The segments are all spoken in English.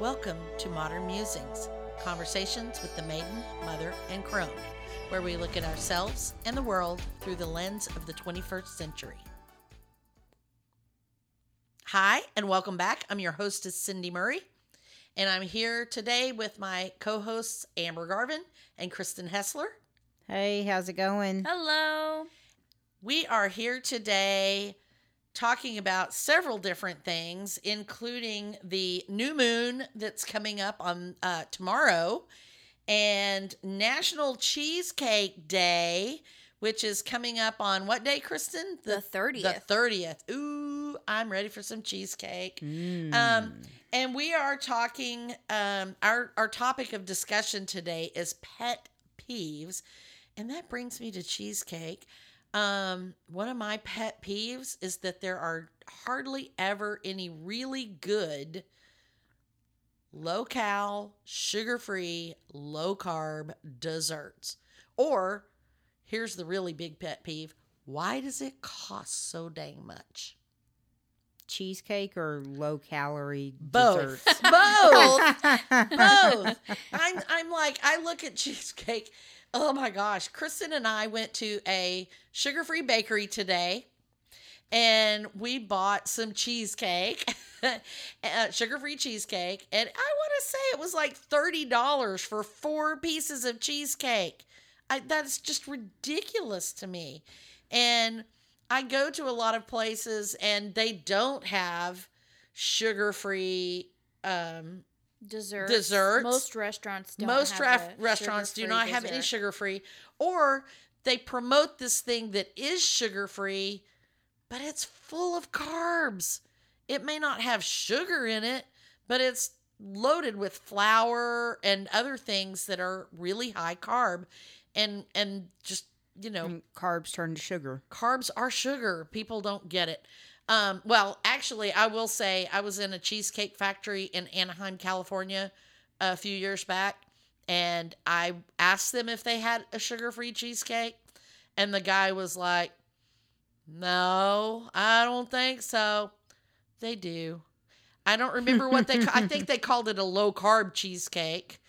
Welcome to Modern Musings, conversations with the maiden, mother, and crone, where we look at ourselves and the world through the lens of the 21st century. Hi, and welcome back. I'm your hostess, Cindy Murray, and I'm here today with my co hosts, Amber Garvin and Kristen Hessler. Hey, how's it going? Hello. We are here today talking about several different things, including the new moon that's coming up on uh, tomorrow and National Cheesecake Day, which is coming up on what day, Kristen? The 30th. The 30th. Ooh, I'm ready for some cheesecake. Mm. Um, and we are talking, um, our, our topic of discussion today is pet peeves. And that brings me to cheesecake. Um, one of my pet peeves is that there are hardly ever any really good low cal, sugar free, low carb desserts. Or here's the really big pet peeve why does it cost so dang much? Cheesecake or low calorie Both. desserts? Both. Both. I'm I'm like I look at cheesecake. Oh my gosh, Kristen and I went to a sugar-free bakery today and we bought some cheesecake. uh, sugar-free cheesecake and I want to say it was like $30 for four pieces of cheesecake. I, that's just ridiculous to me. And I go to a lot of places and they don't have sugar-free um Desserts. Desserts. Most restaurants don't. most have raf- restaurants do sugar-free not have any sugar free or they promote this thing that is sugar free but it's full of carbs it may not have sugar in it but it's loaded with flour and other things that are really high carb and and just you know And carbs turn to sugar. carbs are sugar. People don't get it. Um, well, actually, I will say I was in a cheesecake factory in Anaheim, California, a few years back, and I asked them if they had a sugar-free cheesecake, and the guy was like, "No, I don't think so." They do. I don't remember what they. I think they called it a low-carb cheesecake,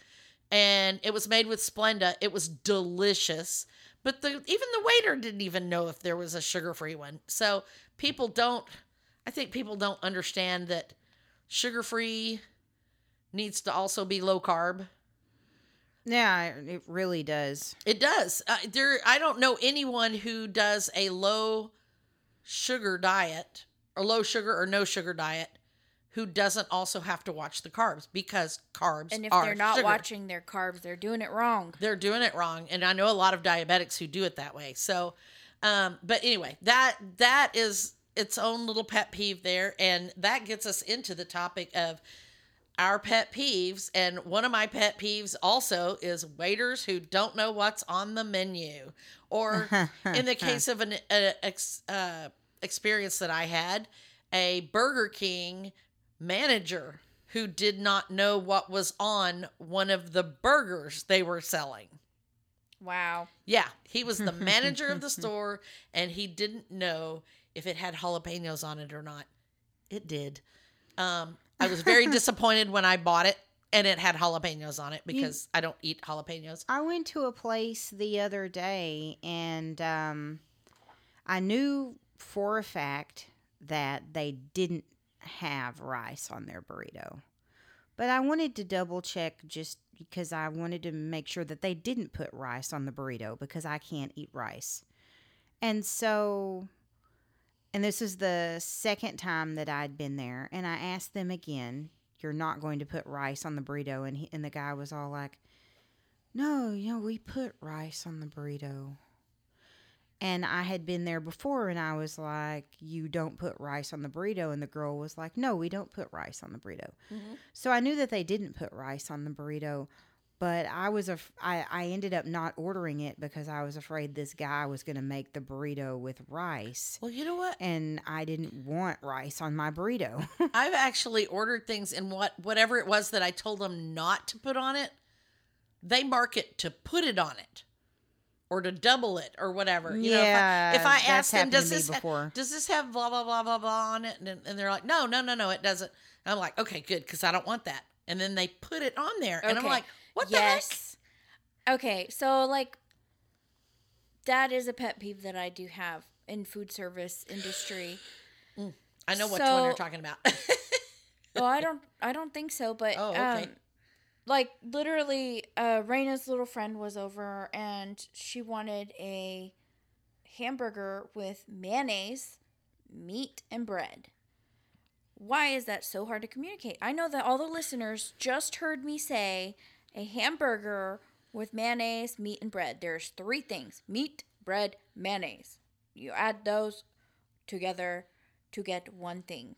and it was made with Splenda. It was delicious. But the even the waiter didn't even know if there was a sugar-free one. So people don't I think people don't understand that sugar-free needs to also be low carb. Yeah, it really does. It does. Uh, there I don't know anyone who does a low sugar diet or low sugar or no sugar diet who doesn't also have to watch the carbs because carbs And if are they're not sugar. watching their carbs, they're doing it wrong. they're doing it wrong. And i know a lot of diabetics who do it that way. So um but anyway that that is its own little pet peeve there. And that gets us into the topic of our pet peeves. And one of my pet peeves also is waiters who don't know what's on the menu. Or in the case of an a, ex, uh, experience that i had a burger king manager who did not know what was on one of the burgers they were selling. Wow. Yeah, he was the manager of the store and he didn't know if it had jalapenos on it or not. It did. Um, I was very disappointed when I bought it and it had jalapenos on it because I don't eat jalapenos. I went to a place the other day and um, I knew for a fact that they didn't have rice on their burrito. But I wanted to double check just because I wanted to make sure that they didn't put rice on the burrito because I can't eat rice. And so, and this is the second time that I'd been there, and I asked them again, You're not going to put rice on the burrito? And, he, and the guy was all like, No, you know, we put rice on the burrito. And I had been there before and I was like, You don't put rice on the burrito. And the girl was like, No, we don't put rice on the burrito. Mm-hmm. So I knew that they didn't put rice on the burrito, but I was af- I, I ended up not ordering it because I was afraid this guy was going to make the burrito with rice. Well, you know what? And I didn't want rice on my burrito. I've actually ordered things in what whatever it was that I told them not to put on it. They mark it to put it on it. Or to double it or whatever. You Yeah, know, if I, if I ask them, does this ha- does this have blah blah blah blah blah on it? And, and they're like, no, no, no, no, it doesn't. And I'm like, okay, good, because I don't want that. and then they put it on there, and I'm like, what yes. Okay, so like that is a pet peeve that I do have in food service industry. the heck? I know what one you're talking about. well, I don't I don't think so, but Oh, okay. um like literally uh Raina's little friend was over and she wanted a hamburger with mayonnaise, meat and bread. Why is that so hard to communicate? I know that all the listeners just heard me say a hamburger with mayonnaise, meat and bread. There's three things: meat, bread, mayonnaise. You add those together to get one thing.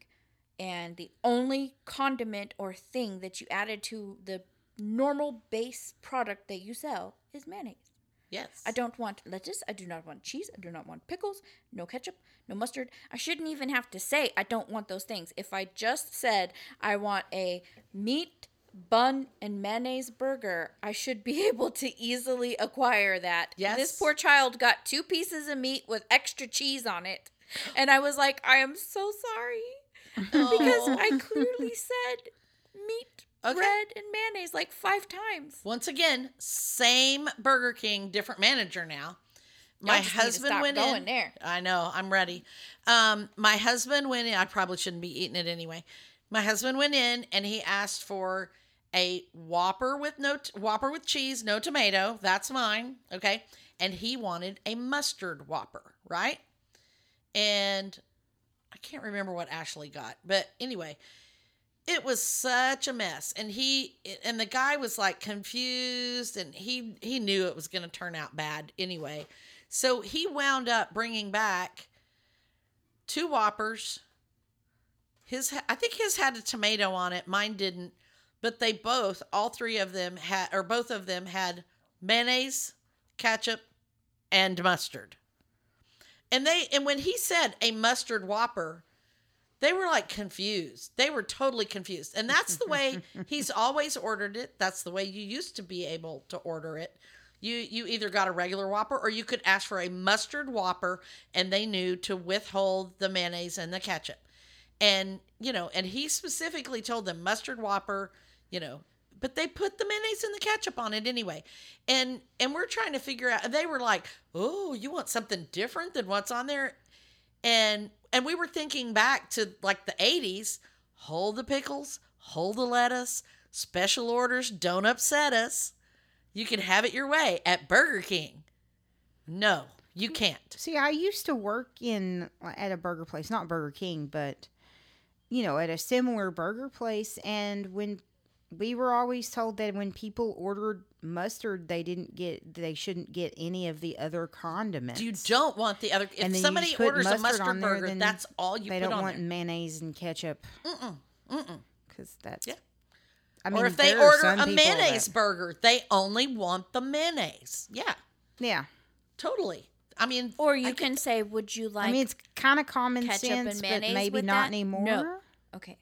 And the only condiment or thing that you added to the normal base product that you sell is mayonnaise. yes. I don't want lettuce. I do not want cheese. I do not want pickles. No ketchup. No mustard. I shouldn't even have to say I don't want those things. If I just said I want a meat, bun, and mayonnaise burger, I should be able to easily acquire that. Yes. This poor child got two pieces of meat with extra cheese on it. And I was like, I am so sorry. Because I clearly said meat, Okay. bread, and mayonnaise like five times. Once again, same Burger King, different manager now. My Y'all need to husband went in. there. I know. I'm ready. Um, my husband went in. I probably shouldn't be eating it anyway. My husband went in and he asked for a Whopper with no t- Whopper with cheese, no tomato. That's mine. Okay. And he wanted a mustard Whopper, right? And I can't remember what Ashley got, but anyway, it was such a mess and he and the guy was like confused and he he knew it was going to turn out bad anyway. So he wound up bringing back two whoppers. His i think his had a tomato on it mine didn't but they both all three of them had or both of them had mayonnaise ketchup and mustard. And they and when he said a mustard whopper they were like confused. They were totally confused. And that's the way he's always ordered it. That's the way you used to be able to order it. You you either got a regular Whopper or you could ask for a mustard Whopper and they knew to withhold the mayonnaise and the ketchup. And you know, and he specifically told them mustard Whopper, you know, but they put the mayonnaise and the ketchup on it anyway. And and we're trying to figure out they were like, "Oh, you want something different than what's on there?" And and we were thinking back to like the 80s hold the pickles hold the lettuce special orders don't upset us. You can have it your way at burger king. No you mm, can't. See, I used to work in uh, at a burger place, not Burger King, but you know, at a similar burger place and when we were always told that when people ordered mustard, they didn't get they shouldn't get any of the other condiments. you don't want the other if And somebody just put orders a mustard mustard on there, burger then that's all you can get. they put don't on want there mayonnaise and ketchup Mm-mm, mm-mm. because that's Yeah. I mean, or if they order a mayonnaise that- burger they only want the mayonnaise yeah yeah. totally i mean Or you I can say, "Would you like?" I mean, it's kind of common ketchup and sense, but maybe not that? anymore. No. okay.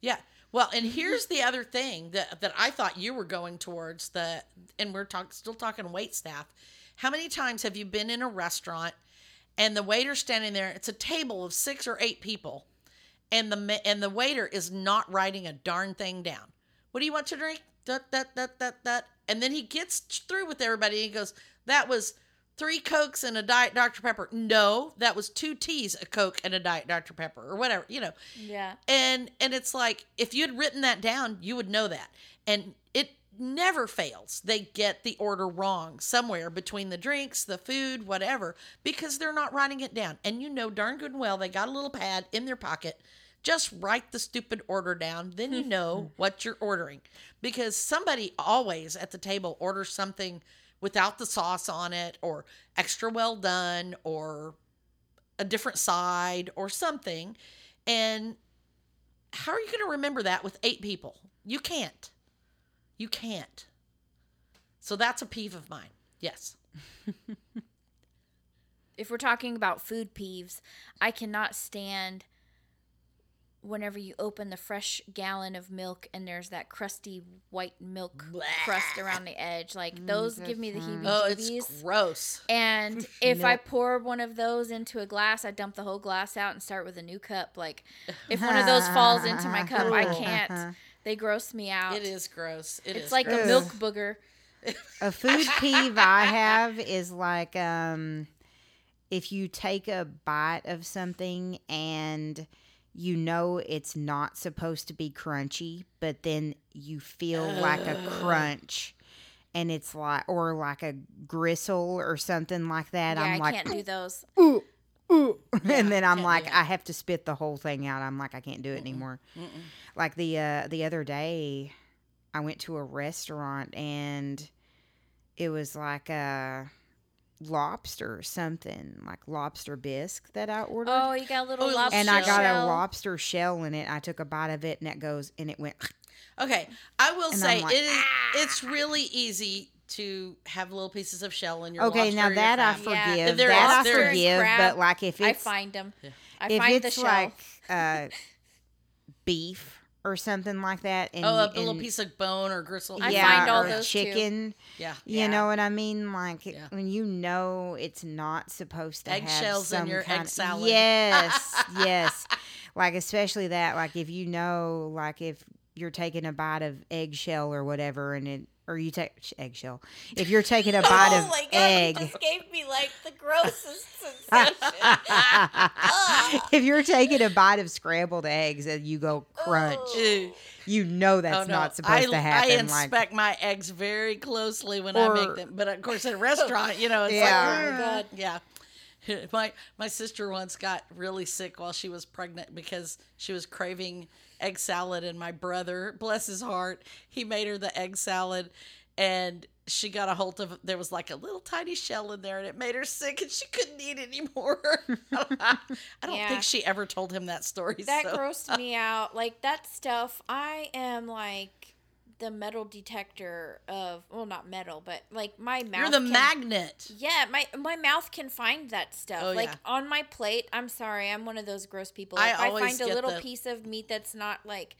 Yeah. Well, and here's the other thing that that I thought you were going towards the and we're talk, still talking wait staff. How many times have you been in a restaurant and the waiter's standing there, it's a table of 6 or 8 people and the and the waiter is not writing a darn thing down. What do you want to drink? That that that that that and then he gets through with everybody and he goes, "That was three cokes and a diet dr pepper. No that was two teas a coke and a diet dr pepper or whatever you know. Yeah. and and it's like if you'd written that down you would know that. And it never fails. They get the order wrong somewhere between the drinks the food whatever because they're not writing it down. And you know darn good and well they got a little pad in their pocket. Just write the stupid order down. Then you know what you're ordering. Because somebody always at the table orders something without the sauce on it or extra well done or a different side or something and how are you going to remember that with eight people? You can't. You can't. So that's a peeve of mine. Yes. If we're talking about food peeves, I cannot stand whenever you open the fresh gallon of milk and there's that crusty white milk crust around the edge. Like those give me the heebie jeebies. Oh, it's jeebies. gross. And if I pour one of those into a glass, I dump the whole glass out and start with a new cup. Like if one of those falls into my cup, I can't. They gross me out. It is gross. It is It's like gross. a milk booger. A food peeve I have is like um if you take a bite of something and you know it's not supposed to be crunchy, but then you feel like a crunch and it's like or like a gristle or something like that. yeah, I'm I like can't do those. ooh, ooh. Yeah, and then I'm like. I have to spit the whole thing out. I'm like, I can't do it anymore. Like the uh, the other day, I went to a restaurant and it was like a lobster something, like lobster bisque that I ordered. Oh, you got a little Oh, lobster and I got shell. a lobster shell in it. I took a bite of it and it goes and it went. Okay, I will And say I'm like, "Ah." it is. It's really easy to have little pieces of shell in your. Okay, lobster now that I crab. Yeah. forgive. There that is- I there is forgive. crab. But like if I find them. I if find the it's shell. like uh, beef or something like that, and Oh, a and- little piece of bone or gristle. I yeah, find all or those too. chicken. Yeah. You Yeah. know what I mean? Like Yeah. when you know it's not supposed to have Eggshells in some your egg kind salad. Yes, yes. Like especially that. Like if you know, like if you're taking a bite of eggshell or whatever, and it or you take eggshell. If you're taking a bite oh of my god, egg. just gave me like the grossest sensation. if you're taking a bite of scrambled eggs and you go crunch, Ew. you know that's Oh, no. not supposed I, to happen. I like inspect my eggs very closely when I make them, but of course at a restaurant, you know, it's Yeah. like, oh my god, yeah. My my sister once got really sick while she was pregnant because she was craving egg salad, and my brother, bless his heart, he made her the egg salad, and she got a hold of there was like a little tiny shell in there, and it made her sick, and she couldn't eat anymore. I don't Yeah. think she ever told him that story. that so. grossed me out. Like that stuff, I am like the metal detector of well, not metal, but like my mouth. You're the can- magnet. Yeah, my my mouth can find that stuff. Oh, like yeah. on my plate, I'm sorry, I'm one of those gross people. I If I, always find a little the- piece of meat that's not like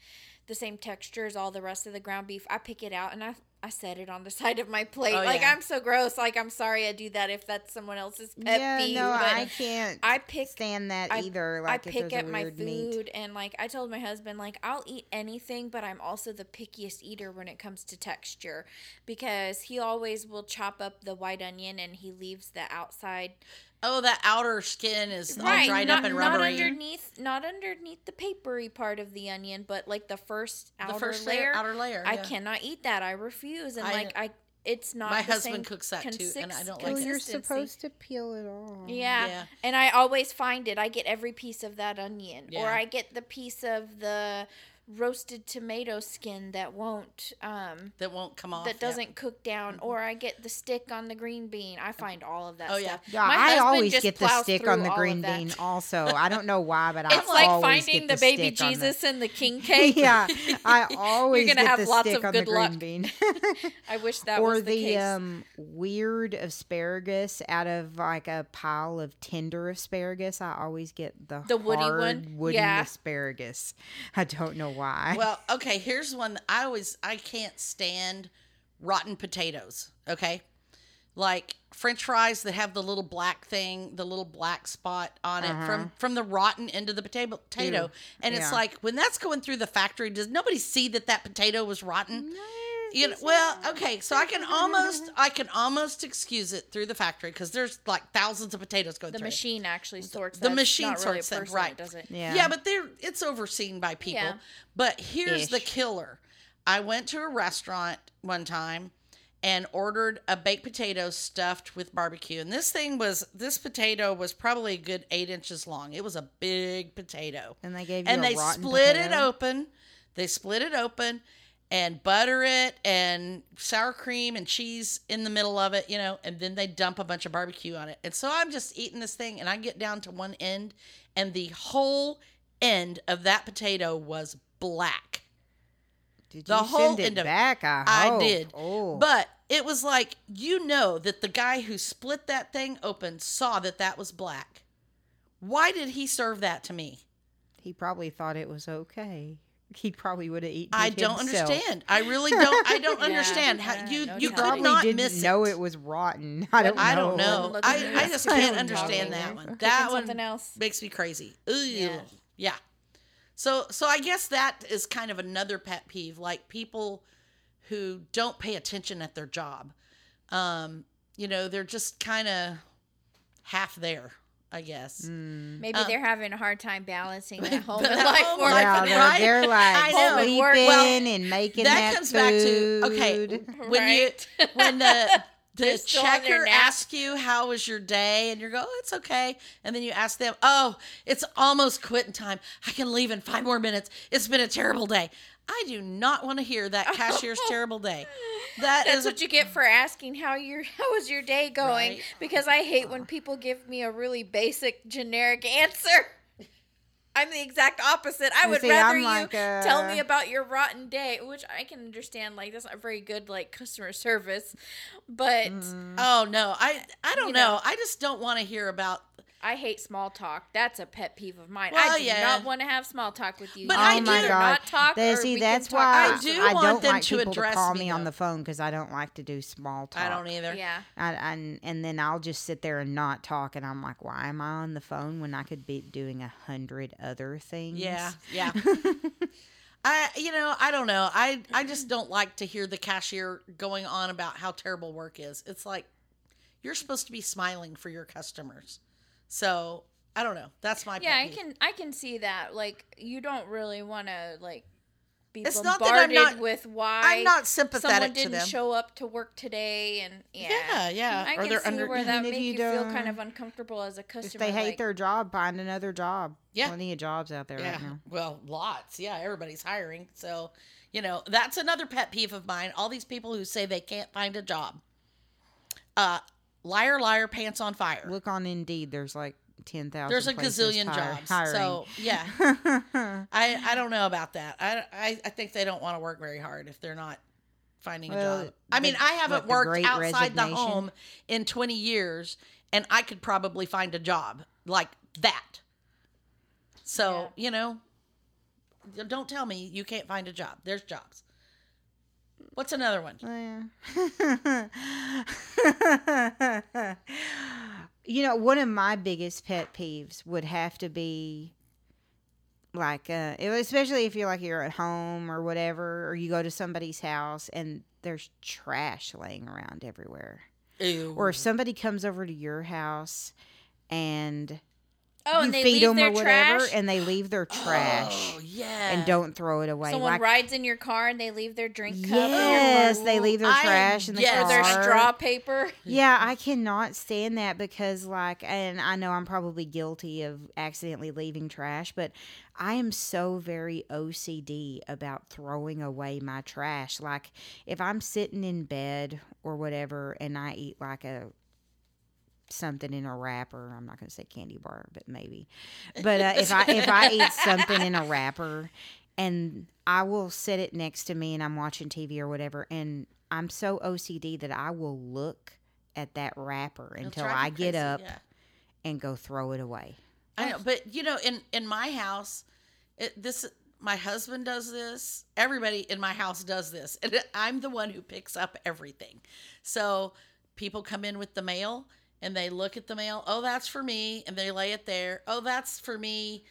the same texture as all the rest of the ground beef, I pick it out and I I set it on the side of my plate. Oh, like yeah. I'm so gross. Like I'm sorry I do that if that's someone else's pet yeah, peeve. no, but I can't I pick stand that I- either. I Like if pick there's at my food meat. and like I told my husband like I'll eat anything but I'm also the pickiest eater when it comes to texture because he always will chop up the white onion and he leaves the outside Oh, the outer skin is all dried not, up and rubbery. not rubbery. underneath not underneath the papery part of the onion but like the first outer the first layer layer, outer layer. I yeah. cannot eat that I refuse and I- like I it's not My the husband same cooks that too, and I don't Well, like it. you're supposed to peel it off. Yeah. Yeah. And I always find it. I get every piece of that onion. Or I get the piece of the roasted tomato skin that won't um that won't come off. that doesn't cook down or I get the stick on the green bean. I find all of that Oh, yeah. stuff. Yeah, My I always get the stick on the green bean. Also, I don't know why, but I It's like always finding get the, baby stick on the- Jesus and the king cake. yeah, I always you're gonna get have the lots stick of on the good green luck. bean. I wish that or was the, the, case. um weird asparagus out of like a pile of tender asparagus. I always get the The woody hard one? wooden Yeah. asparagus. I don't know why. Well, okay. Here's one I always I can't stand rotten potatoes. Okay, like French fries that have the little black thing, the little black spot on it from uh-huh. from the rotten end of the potato. Potato, and it's Yeah. like when that's going through the factory, does nobody see that that potato was rotten? You know, well, okay, so I can almost I can almost excuse it through the factory because there's like thousands of potatoes going the through. The machine actually sorts the that. It's machine not really sorts a them, right. does it. yeah. Yeah, but they're it's overseen by people. Yeah. But here's the killer. I went to a restaurant one time and ordered a baked potato stuffed with barbecue. And this thing was this potato was probably a good eight inches long. It was a big potato. and they gave you And a they rotten split it open. They split it open and butter it and sour cream and cheese in the middle of it, you know, and then they dump a bunch of barbecue on it. And so I'm just eating this thing and I get down to one end and the whole end of that potato was black. Did the you whole send it end of- back? I, I did. Oh, But it was like, you know, that the guy who split that thing open saw that that was black. Why did he serve that to me? He probably thought it was okay. He probably would have eaten. I don't himself. understand. I really don't. I don't Yeah. understand how Yeah, you no you could Probably not didn't miss know it. it was rotten. I don't. I know. don't know. Look I, I just I can't understand that one. Cooking That one something else. makes me crazy. Ugh. Yeah. Yeah. So so I guess that is kind of another pet peeve, like people who don't pay attention at their job. Um, you know, they're just kind of half there, I guess. Mm. Maybe Um, they're having a hard time balancing that home That and life home work. Yeah, and they're, right? they're I know. sleeping Well, and making that that, comes back to okay food. when Right. you when the the They're still on their checker nap. asks you how was your day and you go oh it's okay and then you ask them oh it's almost quitting time i can leave in five more minutes it's been a terrible day i do not want to hear that cashier's terrible day That That's is a- what you get for asking how your how was your day going. Right. Because I hate when people give me a really basic generic answer. I'm the exact opposite. I You would see, rather I'm you like, tell uh, me about your rotten day, which I can understand. Like that's not very good, like customer service. But Mm. oh no i i don't You know. know. i just don't want to hear about I hate small talk. That's a pet peeve of mine. Well, I do yeah. not want to have small talk with you. But You I can do- Oh my either God. Not talk. They- or see, we that's can talk why I do I want don't them like to people to address call me, me on the phone because I don't like to do small talk. i don't either Yeah. I, I, and then I'll just sit there and not talk, and I'm like, why am I on the phone when I could be doing a hundred other things? Yeah, yeah. I, you know, I don't know. I, I just don't like to hear the cashier going on about how terrible work is. It's like you're supposed to be smiling for your customers. So I don't know. That's my Yeah, pet I can I can see that. Like you don't really want to like be It's not that I'm bombarded not- with why I'm not someone sympathetic to didn't them. show up to work today, and yeah, yeah, yeah. I or can they're see under. where that Even makes you you, feel kind of uncomfortable as a If customer. they hate like, their job, find another job. Yeah. Plenty of jobs out there yeah. right now. Well, lots. Yeah, everybody's hiring. So, you know, that's another pet peeve of mine. All these people who say they can't find a job. Uh, liar, liar, pants on fire. Look on Indeed. There's like ten thousand. There's a gazillion jobs. Hiring. So yeah, I I don't know about that. I I, I think they don't want to work very hard if they're not finding a Well, job. I mean, the- I haven't what, worked Great outside the home in 20 years, and I could probably find a job like that. So you know, don't tell me you can't find a job. There's jobs. What's another one? Yeah. you know, one of my biggest pet peeves would have to be like uh especially if you're like you're at home or whatever or you go to somebody's house and there's trash laying around everywhere. Ew. Or if somebody comes over to your house and oh, you and they feed leave them their or whatever trash. and they leave their oh, trash Oh, yeah. and don't throw it away. Someone like, rides in your car and they leave their drink cup. Yes, they leave their I- trash in the yes. Or their car. straw paper. Yeah, I cannot stand that because, like, and I know I'm probably guilty of accidentally leaving trash, but I am so very OCD about throwing away my trash. Like, if I'm sitting in bed or whatever and I eat like a something in a wrapper, I'm not going to say candy bar, but maybe. But uh, if I if I eat something in a wrapper and I will set it next to me and I'm watching TV or whatever and I'm so OCD that I will look at that wrapper It'll until I get crazy, up yeah. and go throw it away. I know, but you know, in in my house, it, this my husband does this. Everybody in my house does this, and I'm the one who picks up everything. So people come in with the mail, and they look at the mail. Oh, that's for me, and they lay it there. Oh, that's for me.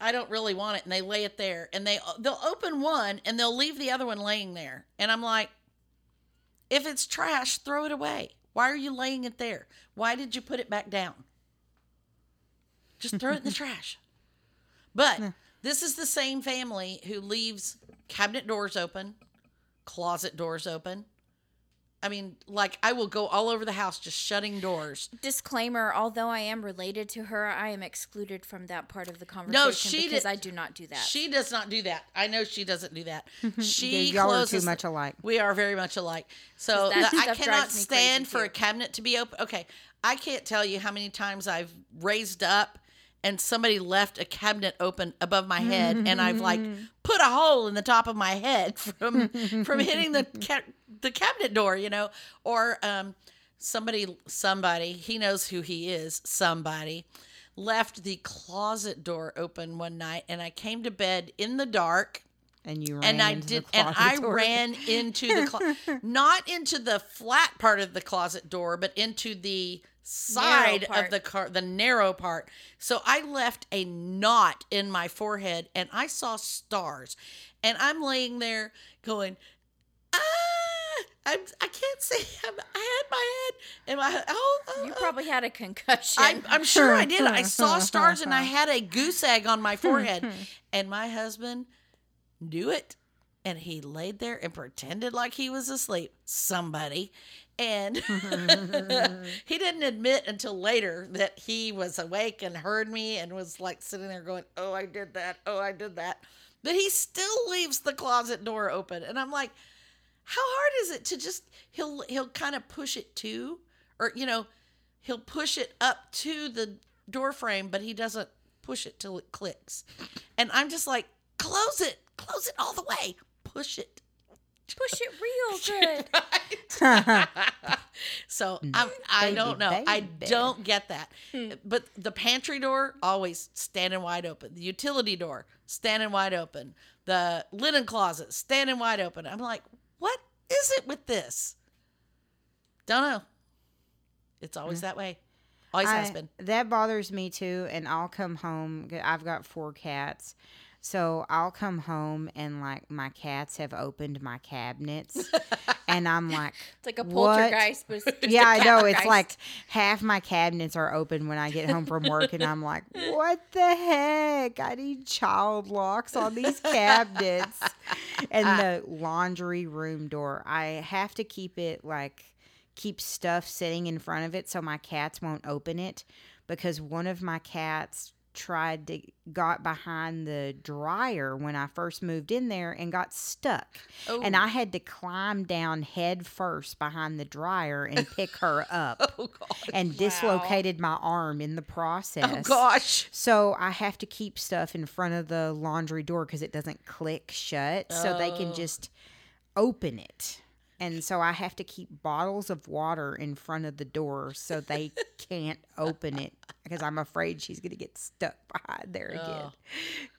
I don't really want it, and they lay it there, and they they'll open one and they'll leave the other one laying there, and I'm like, if it's trash, throw it away. Why are you laying it there? Why did you put it back down? Just throw it in the trash. But this is the same family who leaves cabinet doors open, closet doors open. I mean, like I will go all over the house just shutting doors. Disclaimer: Although I am related to her, I am excluded from that part of the conversation No, she because did- I do not do that. She does not do that. I know she doesn't do that. She Y'all are too much alike. We are very much alike. So that I cannot stand for too. a cabinet to be open. Okay, I can't tell you how many times I've raised up and somebody left a cabinet open above my head, and I've like put a hole in the top of my head from from hitting the ca- the cabinet door, you know, or um, somebody somebody he knows who he is somebody left the closet door open one night and I came to bed in the dark And you ran and I into the did and I door. ran into the clo- not into the flat part of the closet door but into the side of the car the narrow part. So I left a knot in my forehead and I saw stars. And I'm laying there going I'm, I can't say I'm, I had my head in my oh, oh, You oh. probably had a concussion. I'm, I'm sure I did. I saw stars and I had a goose egg on my forehead. and my husband knew it. And he laid there and pretended like he was asleep. Somebody. And he didn't admit until later that he was awake and heard me and was like sitting there going, Oh, I did that. Oh, I did that. But he still leaves the closet door open. And I'm like, how hard is it to just he'll he'll kind of push it to or you know he'll push it up to the door frame but he doesn't push it till it clicks. And i'm just like close it close it all the way push it. Push it real good. so I'm, i baby, don't know. i baby. don't get that. Hmm. But the pantry door always standing wide open. The utility door standing wide open. The linen closet standing wide open. I'm like what is it with this don't know it's always mm. that way always has been That bothers me too. And I'll come home. I've got four cats. So I'll come home and like my cats have opened my cabinets. and I'm like, It's like a poltergeist. Yeah, I know. It's like half my cabinets are open when I get home from work, and I'm like, what the heck? I need child locks on these cabinets. and uh, the laundry room door, I have to keep it like, keep stuff sitting in front of it so my cats won't open it because one of my cats tried to got behind the dryer when I first moved in there and got stuck. And Oh. I had to climb down head first behind the dryer and pick her up oh and dislocated my arm in the process. oh gosh So I have to keep stuff in front of the laundry door because it doesn't click shut so they can Oh. just open it. And so I have to keep bottles of water in front of the door so they can't open it because I'm afraid she's going to get stuck behind there oh. again. Oh.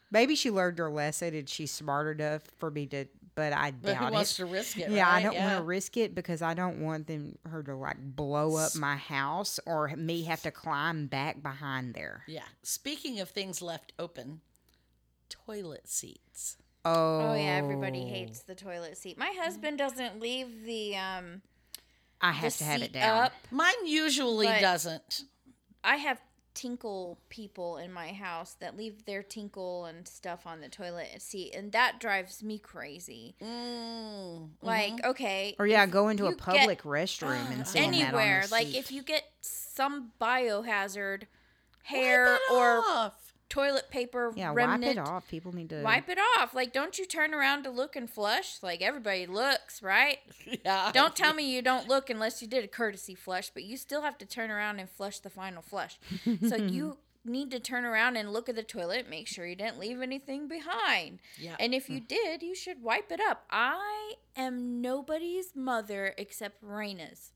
Maybe she learned her lesson and she's smart enough for me to, but I but doubt who wants it. to risk it Yeah, I don't want to risk it because I don't want them her to like blow up my house or me have to climb back behind there. yeah speaking of things left open toilet seats Oh, Oh yeah, everybody hates the toilet seat. My husband doesn't leave the um I have to have it down. up. mine usually But- doesn't I have tinkle people in my house that leave their tinkle and stuff on the toilet seat, and that drives me crazy. mm, Like, okay, Or yeah, go into a you get public restroom and anywhere, that on the like seat. if you get some biohazard Wipe hair it or off. Toilet paper yeah, remnant, wipe it off. People need to Wipe it off. Like, don't you turn around to look and flush? Like everybody looks, right? yeah Don't tell me you don't look unless you did a courtesy flush, but you still have to turn around and flush the final flush. so you need to turn around and look at the toilet, make sure you didn't leave anything behind. yeah And if you did, you should wipe it up. I am nobody's mother except Raina's.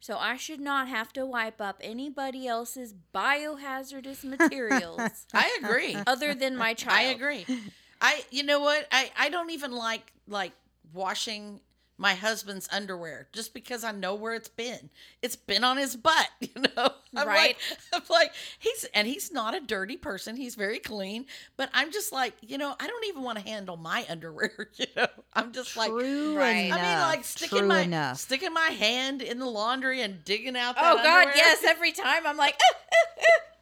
So I should not have to wipe up anybody else's biohazardous materials i agree other than my child. I agree. I you know what? I I don't even like like washing my husband's underwear just because I know where it's been. It's been on his butt, you know. I'm Right. Like, I'm like he's and he's not a dirty person. He's very clean, but I'm just like, you know, I don't even want to handle my underwear, you know. I'm just like True Right. enough. I mean, like sticking True my about. sticking my hand in the laundry and digging out that Oh God, underwear. yes! Every time I'm like, "Ah, ah, ah."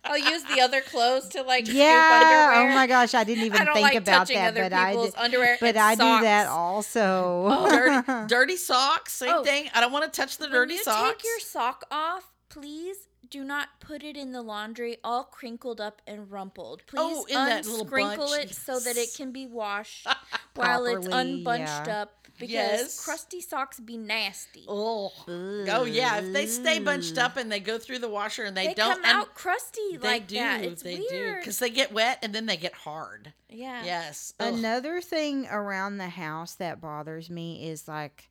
I'll use the other clothes to like scoop Yeah. underwear. Oh my gosh, I didn't even I don't think like about touching that, other but I people's did, underwear. but and I do that socks. also. Oh, dirty dirty socks, same Oh. thing. I don't want to touch the When dirty you socks. take your sock off, please do not put it in the laundry all crinkled up and rumpled. Oh, please Oh, in unscrinkle bunch. it so that it can be washed while it's unbunched yeah. up because Yes. crusty socks be nasty. Oh. Oh yeah, if they stay bunched up and they go through the washer and they, They, don't come out crusty they like do, that. It's they weird. because they get wet and then they get hard. yeah. Yes. Ugh. Another thing around the house that bothers me is like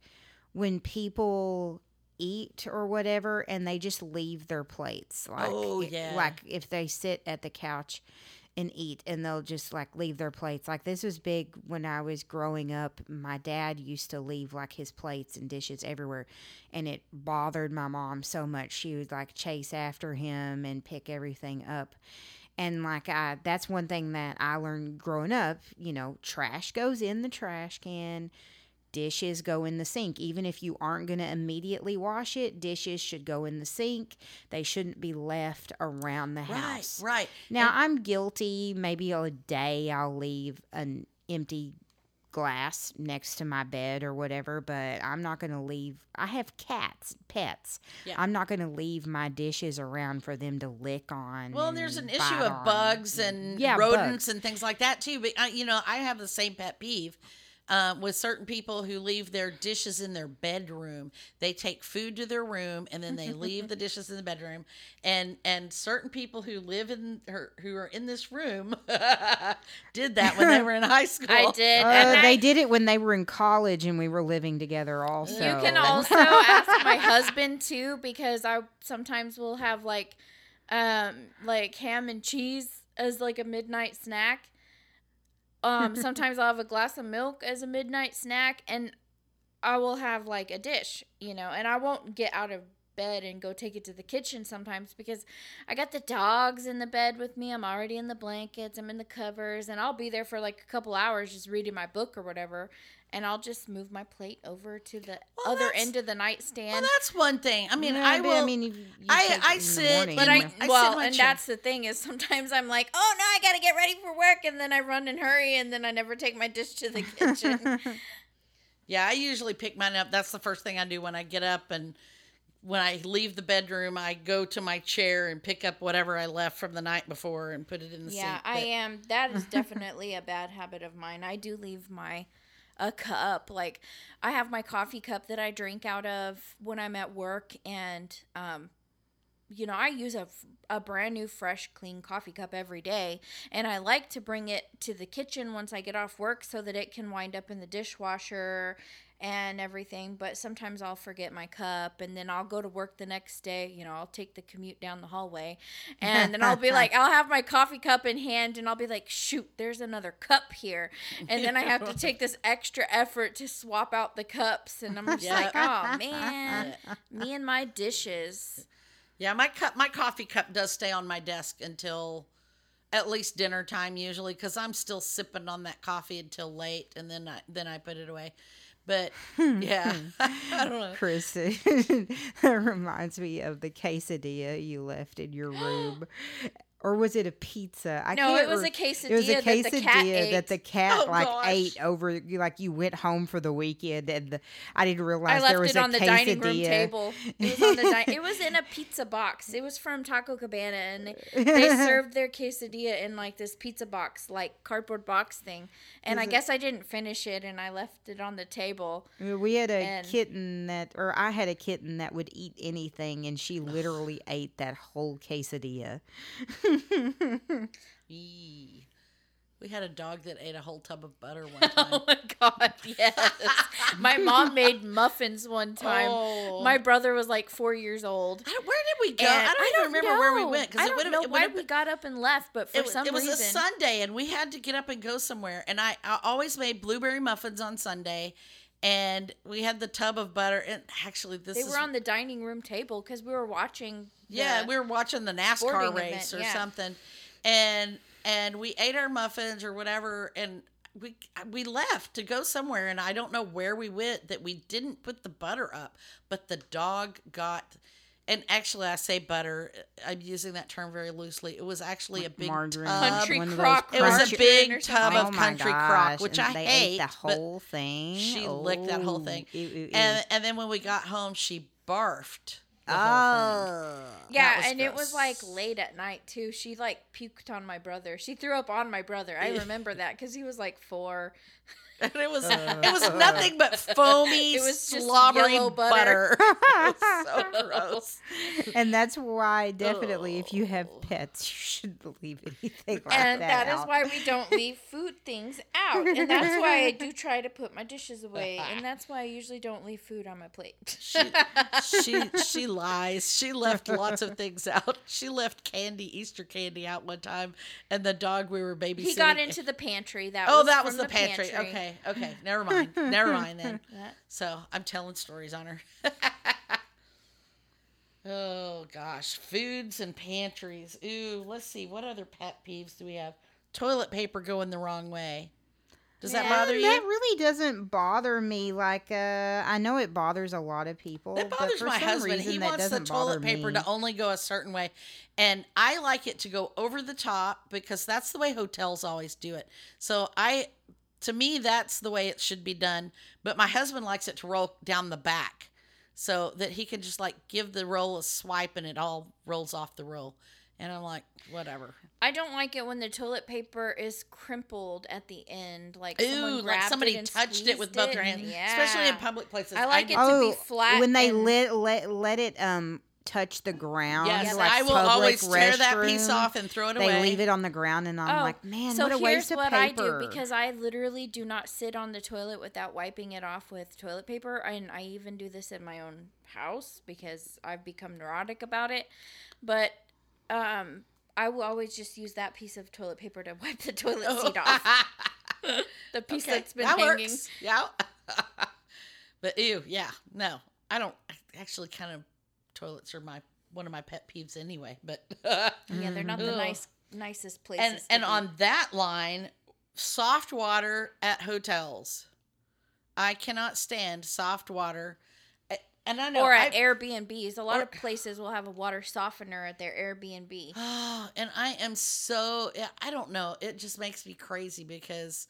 when people eat or whatever and they just leave their plates like Oh, yeah. like if they sit at the couch and eat and they'll just like leave their plates. Like this was big when i was growing up. My dad used to leave like his plates and dishes everywhere and it bothered my mom so much. She would like chase after him and pick everything up. And like i that's one thing that i learned growing up you know trash goes in the trash can dishes go in the sink even if you aren't going to immediately wash it dishes should go in the sink they shouldn't be left around the Right, house right. now I'm guilty. Maybe a day I'll leave an empty glass next to my bed or whatever, but I'm not going to leave. I have cats, pets. Yeah. I'm not going to leave my dishes around for them to lick on. Well, and there's an issue of on. bugs and Yeah, rodents bugs. and things like that too. But uh, you know, I have the same pet peeve uh, with certain people who leave their dishes in their bedroom. They take food to their room and then they leave the dishes in the bedroom. And and certain people who live in or who are in this room did that when they were in high school. I did. Uh, and they I- did it when they were in college and we were living together also. You can also ask my husband too because I sometimes will have like um like ham and cheese as like a midnight snack. Um sometimes I'll have a glass of milk as a midnight snack and I will have like a dish, you know, and I won't get out of bed and go take it to the kitchen sometimes because I got the dogs in the bed with me. I'm already in the blankets, I'm in the covers, and I'll be there for like a couple hours just reading my book or whatever. And I'll just move my plate over to the Well, other end of the nightstand. Well, that's one thing. I mean, Yeah, I will. I mean, you, you I- I it in the sit but I, you my- know. I well, in and chair. that's the thing is sometimes I'm like, oh no, I gotta get ready for work, and then I run and hurry, and then I never take my dish to the kitchen. Yeah, I usually pick mine up. That's the first thing I do when I get up and when I leave the bedroom, I go to my chair and pick up whatever I left from the night before and put it in the yeah, sink. Yeah, I am. That is definitely a bad habit of mine. I do leave my a cup like I have my coffee cup that I drink out of when I'm at work, and um, you know, I use a, a brand new, fresh, clean coffee cup every day. And I like to bring it to the kitchen once I get off work so that it can wind up in the dishwasher and everything. But sometimes I'll forget my cup and then I'll go to work the next day. You know, I'll take the commute down the hallway and then I'll be like, I'll have my coffee cup in hand and I'll be like, shoot, there's another cup here. And then I have to take this extra effort to swap out the cups. And I'm just Yeah. like, oh man, me and my dishes. Yeah, my cup, my coffee cup does stay on my desk until at least dinner time usually, because I'm still sipping on that coffee until late, and then I then I put it away. But hmm. yeah, hmm. I don't know. Chris, that reminds me of the quesadilla you left in your room. Or was it a pizza? I No, it was re- a quesadilla, It was a that the cat quesadilla that the cat Oh, like gosh. ate over. you- Like you went home for the weekend, and the, I didn't realize I there left was it a on the quesadilla. dining room table. It was on the di- It was in a pizza box. It was from Taco Cabana, and they, they served their quesadilla in like this pizza box, like cardboard box thing. And I guess I didn't finish it, and I left it on the table. We had a kitten that, or I had a kitten that would eat anything, and she literally ate that whole quesadilla. Eee. We had a dog that ate a whole tub of butter one oh time. Oh my god, yes. My mom made muffins one time. Oh. My brother was like four years old. Where did we go? And I don't even remember where we went I it don't it why we got up and left, but for it, some it was reason, a Sunday, and we had to get up and go somewhere. And I, I always made blueberry muffins on Sunday, and we had the tub of butter. And actually, this they is were on the dining room table because we were watching. Yeah, the- we were watching the NASCAR race event, or yeah. something, and and we ate our muffins or whatever, and we we left to go somewhere, and I don't know where we went that we didn't put the butter up, but the dog got. And actually, I say butter. Uh, I'm using that term very loosely. It was actually a big margarine, tub. Country one of those crock It was a big tub something. of Oh my country crock, which and I they hate. Ate the whole thing. she licked that whole Oh, thing. ew, ew, ew. And and then when we got home, she barfed. The whole thing. oh, Yeah, was and it was like late at night too. She like puked on my brother. She threw up on my brother. I remember that because he was like four. And it was it was uh. nothing but foamy, It was slobbery butter. butter. it was so gross. and that's why definitely if you have Oh. pets, you shouldn't leave anything like and that. that is out. why we don't leave food things out. And that's why I do try to put my dishes away. And that's why I usually don't leave food on my plate. She, she she lies. She left lots of things out. She left candy, Easter candy out one time, and the dog we were babysitting. he got into the pantry. That Oh, was that was the, pantry. Okay, okay. Never mind. Never mind then. So I'm telling stories on her. oh gosh, foods and pantries. Ooh, let's see. What other pet peeves do we have? Toilet paper going the wrong way. Does that Yeah, bother you? That really doesn't bother me. Like, uh, I know it bothers a lot of people. It but bothers my husband. Reason, He wants the toilet paper me. to only go a certain way. And I like it to go over the top because that's the way hotels always do it. So I to me that's the way it should be done. But my husband likes it to roll down the back. So that he can just like give the roll a swipe and it all rolls off the roll. And I'm like, whatever. I don't like it when the toilet paper is crimpled at the end. Like Ooh, someone like somebody it touched it with both squeezed their it. hands, Yeah. especially in public places. I like do- it to be flat when they and- let let let it um touch the ground. Yes, like I will public always tear that piece off and throw it They away. leave it on the ground, and I'm Oh, like, man, so what a here's waste of paper. here's what. I do because I literally do not sit on the toilet without wiping it off with toilet paper, and I even do this in my own house because I've become neurotic about it. But um, I will always just use that piece of toilet paper to wipe the toilet seat off. The piece Okay, that's been that hanging. works. Yeah. but ew, yeah, no, I don't. Actually, kind of toilets are my one of my pet peeves anyway. But Yeah, they're not the nice nicest places. and and be. on that line, soft water at hotels. I cannot stand soft water. And I know or at I- Airbnbs, a lot or- of places will have a water softener at their Airbnb. Oh, and I am so I don't know. It just makes me crazy because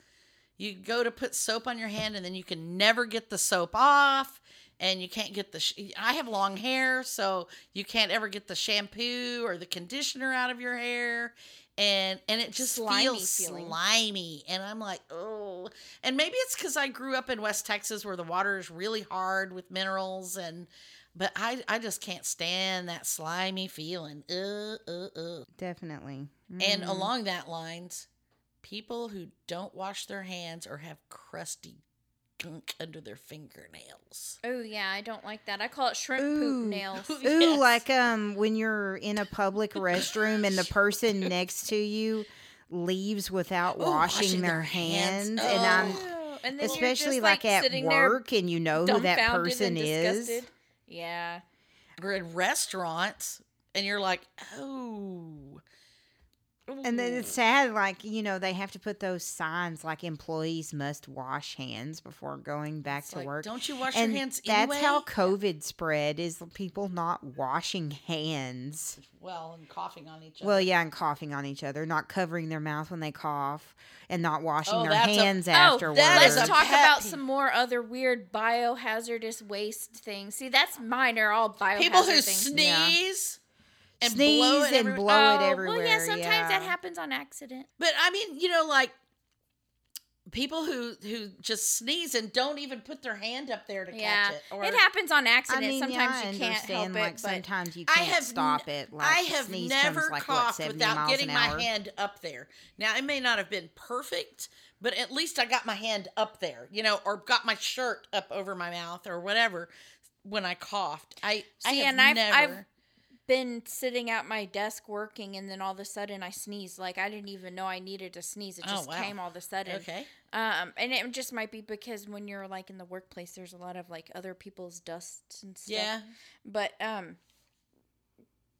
you go to put soap on your hand and then you can never get the soap off and you can't get the sh- I have long hair, so you can't ever get the shampoo or the conditioner out of your hair. And and it just Slimy feels feeling. slimy and I'm like, "Oh." And maybe it's cuz I grew up in West Texas where the water is really hard with minerals and but I I just can't stand that slimy feeling. Uh, uh, uh. Definitely. And Mhm. along that lines, people who don't wash their hands or have crusty gunk under their fingernails. Oh yeah, I don't like that. I call it shrimp Ooh. poop nails. Ooh, Yes. like um when you're in a public restroom and the person next to you leaves without Ooh, washing, washing their their hands. hands, and I'm Oh, and then especially you're just, like, at work and you know who that person is. disgusted. Yeah. Or in restaurants, and you're like, oh. And then it's sad, like, you know, they have to put those signs like employees must wash hands before going back It's to like, work. Don't you wash and your hands that's anyway? how COVID spread is people not washing hands. Well, and coughing on each other. Well, yeah, and coughing on each other, not covering their mouth when they cough, and not washing Oh, their that's a- hands Oh, afterwards. that is let's a talk pet about peeve. some more other weird biohazardous waste things. See, that's mine are all biohazard people who things. Yeah. And Sneeze blow it and every- blow it Oh, everywhere. Well, yeah, sometimes that happens on accident. But I mean, you know, like people who who just sneeze and don't even put their hand up there to Yeah, catch it. Or it happens on I accident. mean, sometimes yeah, I you can't help understand. it, like sometimes you I can't have stop n- it. Like I have never like coughed what, without getting my hand up there. Now it may not have been perfect, but at least I got my hand up there, you know, or got my shirt up over my mouth or whatever when I coughed. I I See, have and I've- never. I've- been sitting at my desk working, and then all of a sudden I sneezed. Like I didn't even know I needed to sneeze. It Oh, just wow. came all of a sudden. okay. Um, and it just might be because when you're like in the workplace, there's a lot of like other people's dusts and stuff. Yeah. But um,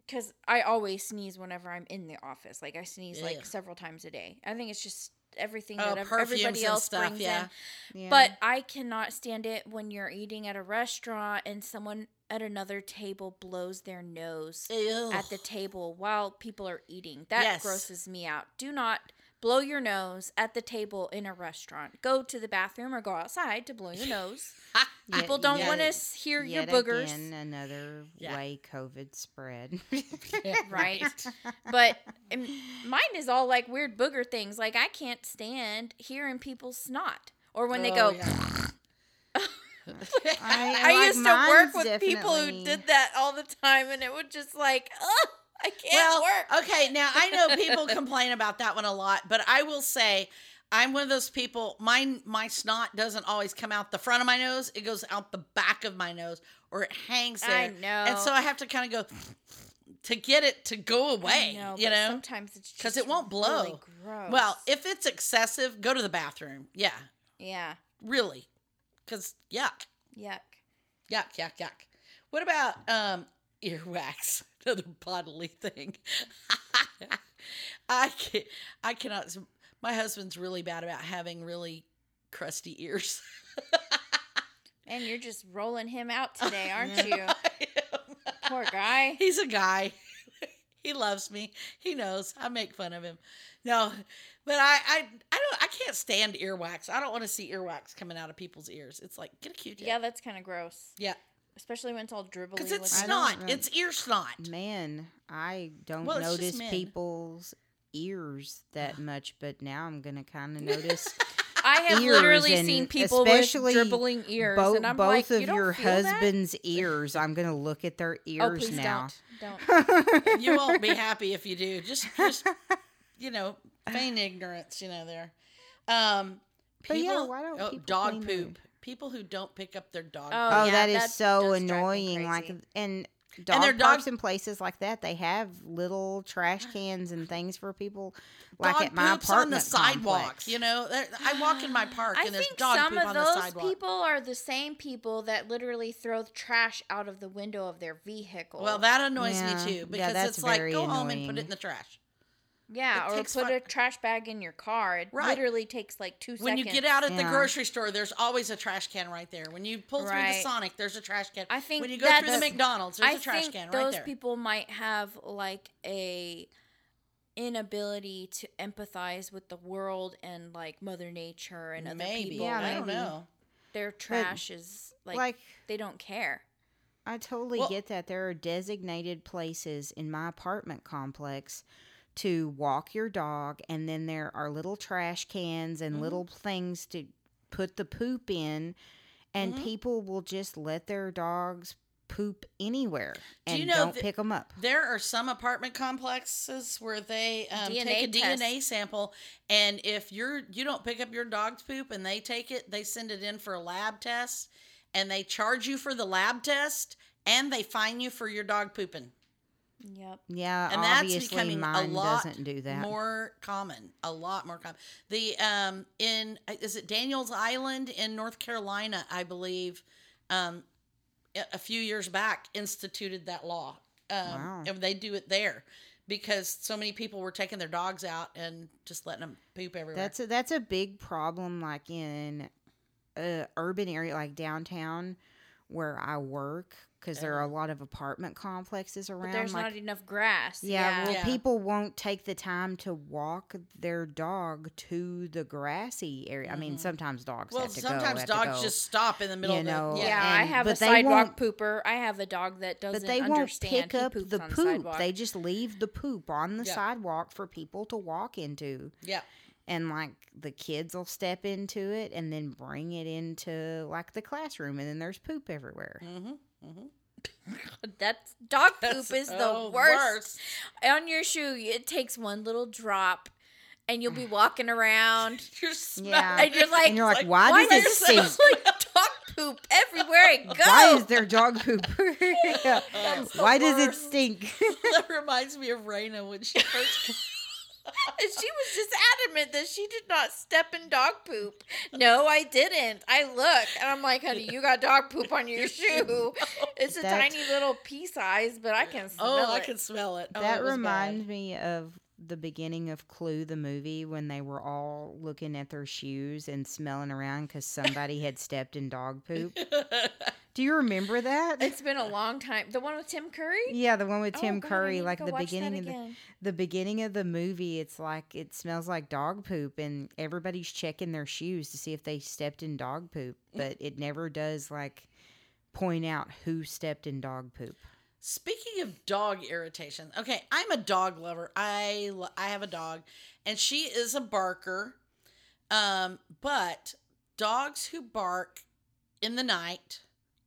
because I always sneeze whenever I'm in the office. Like I sneeze Yeah. like several times a day. I think it's just everything Oh, that everybody else stuff, brings yeah. in. Yeah. But I cannot stand it when you're eating at a restaurant and someone at another table blows their nose Ew. at the table while people are eating. That Yes. grosses me out. Do not blow your nose at the table in a restaurant. Go to the bathroom or go outside to blow your nose. Yet- People don't want to hear your boogers, Again, another Yeah. way COVID spread. right? but um, mine is all like weird booger things. Like I can't stand hearing people snot or when they Oh, go. yeah. I, I like, used to work with people who did that all the time, and it would just like, oh, I can't well, work. okay, now I know people complain about that one a lot, but I will say I'm one of those people. My my snot doesn't always come out the front of my nose; it goes out the back of my nose, or it hangs there. I know. and so I have to kind of go to get it to go away. know, you know, sometimes it's 'Cause just it won't really blow. gross. well, if it's excessive, go to the bathroom. Yeah, yeah, really, because yuck. yuck. Yuck, yuck, yuck. What about um earwax? Another bodily thing. I can I cannot my husband's really bad about having really crusty ears. And you're just rolling him out today, aren't you? Poor guy. He's a guy. He loves me. He knows. I make fun of him. No, but I I I don't I can't stand earwax. I don't want to see earwax coming out of people's ears. It's like get a Q-tip. Yeah, that's kind of gross. Yeah. Especially when it's all dribbly. Because it's looking. don't snot. It's ear snot. Man, I don't Well, notice people's ears that much, but now I'm gonna kind of notice I have ears literally and seen people especially with dribbling ears, bo- and I'm both like, of you don't your feel that? husband's ears. I'm gonna look at their Oh, ears please now. don't. Don't. you won't be happy if you do. Just, just you know, feign ignorance. You know, there. Um, But yeah, people- why don't oh, people dog clean their- poop? People who don't pick up their dog. Oh, poop. Oh, yeah, that is so does drive me annoying. Like, and dog their parks dog- and places like that, they have little trash cans and things for people. Like dog at my poops on the apartment sidewalk. complex. You know, I walk in my park I and there's dog some poop of on the sidewalk. Some of those people are the same people that literally throw trash out of the window of their vehicle. well, that annoys Yeah, me too because that's it's like very go home and put it in the trash. Yeah, it or takes put fi- a trash bag in your car. It Right. literally takes like two When seconds. When you get out at the grocery store, there's always a trash can right there. When you pull through the Sonic, there's a trash can. I think when you go through the McDonald's, there's I a trash think can those right there. people might have like a inability to empathize with the world and like Mother Nature and other Maybe. people. Yeah, I don't know. Their trash is like, like they don't care. I totally Well- get that. There are designated places in my apartment complex to walk your dog, and then there are little trash cans and Mhm. little things to put the poop in, and Mhm. people will just let their dogs poop anywhere Do and you know don't that- pick them up. There are some apartment complexes where they um, take a test. DNA sample, and if you're you don't pick up your dog's poop and they take it, they send it in for a lab test, and they charge you for the lab test, and they fine you for your dog pooping. Yep. Yeah, and that's obviously becoming mine a lot doesn't do that. more common a lot more common the um in is it daniels island in north carolina i believe um a a few years back instituted that law um Wow. and they do it there because so many people were taking their dogs out and just letting them poop everywhere That's a, that's a big problem, like in a urban area like downtown where I work, because there are a lot of apartment complexes around. But there's like, not enough grass. yeah, Yeah. well, Yeah. people won't take the time to walk their dog to the grassy area. I mean, Mhm. sometimes dogs well have to go. sometimes have to dogs go. just stop in the middle you of know, the yeah, yeah, I and- have a they sidewalk pooper. I have a dog that doesn't but they won't understand. pick he up the on the poop. They just leave the poop on the Yeah. sidewalk for people to walk into. yeah and like the kids will step into it and then bring it into like the classroom and then there's poop everywhere mm-hmm, mm-hmm. That's dog poop is the oh, worst. On your shoe, it takes one little drop, and you'll be walking around, You're smelling Yeah. and you're like, and you're like, like, why, why does it stink like dog poop everywhere I go? why is there dog poop Yeah. The why does it stink that reminds me of Raina when she first And she was just adamant that she did not step in dog poop. No, I didn't. I look, and I'm like, honey, you got dog poop on your shoe. It's a That- tiny little pea size, but I can smell it. Oh, I it. can smell it. Oh, that it reminds bad. me of the beginning of clue the movie when they were all looking at their shoes and smelling around because somebody had stepped in dog poop do you remember that It's been a long time. The one with Tim Curry. yeah the one with Oh, tim God, curry like the beginning of the the beginning of the movie, it's like it smells like dog poop, and everybody's checking their shoes to see if they stepped in dog poop, but it never does like point out who stepped in dog poop. Speaking of dog irritation, okay, I'm a dog lover. I I have a dog, and she is a barker. Um, but dogs who bark in the night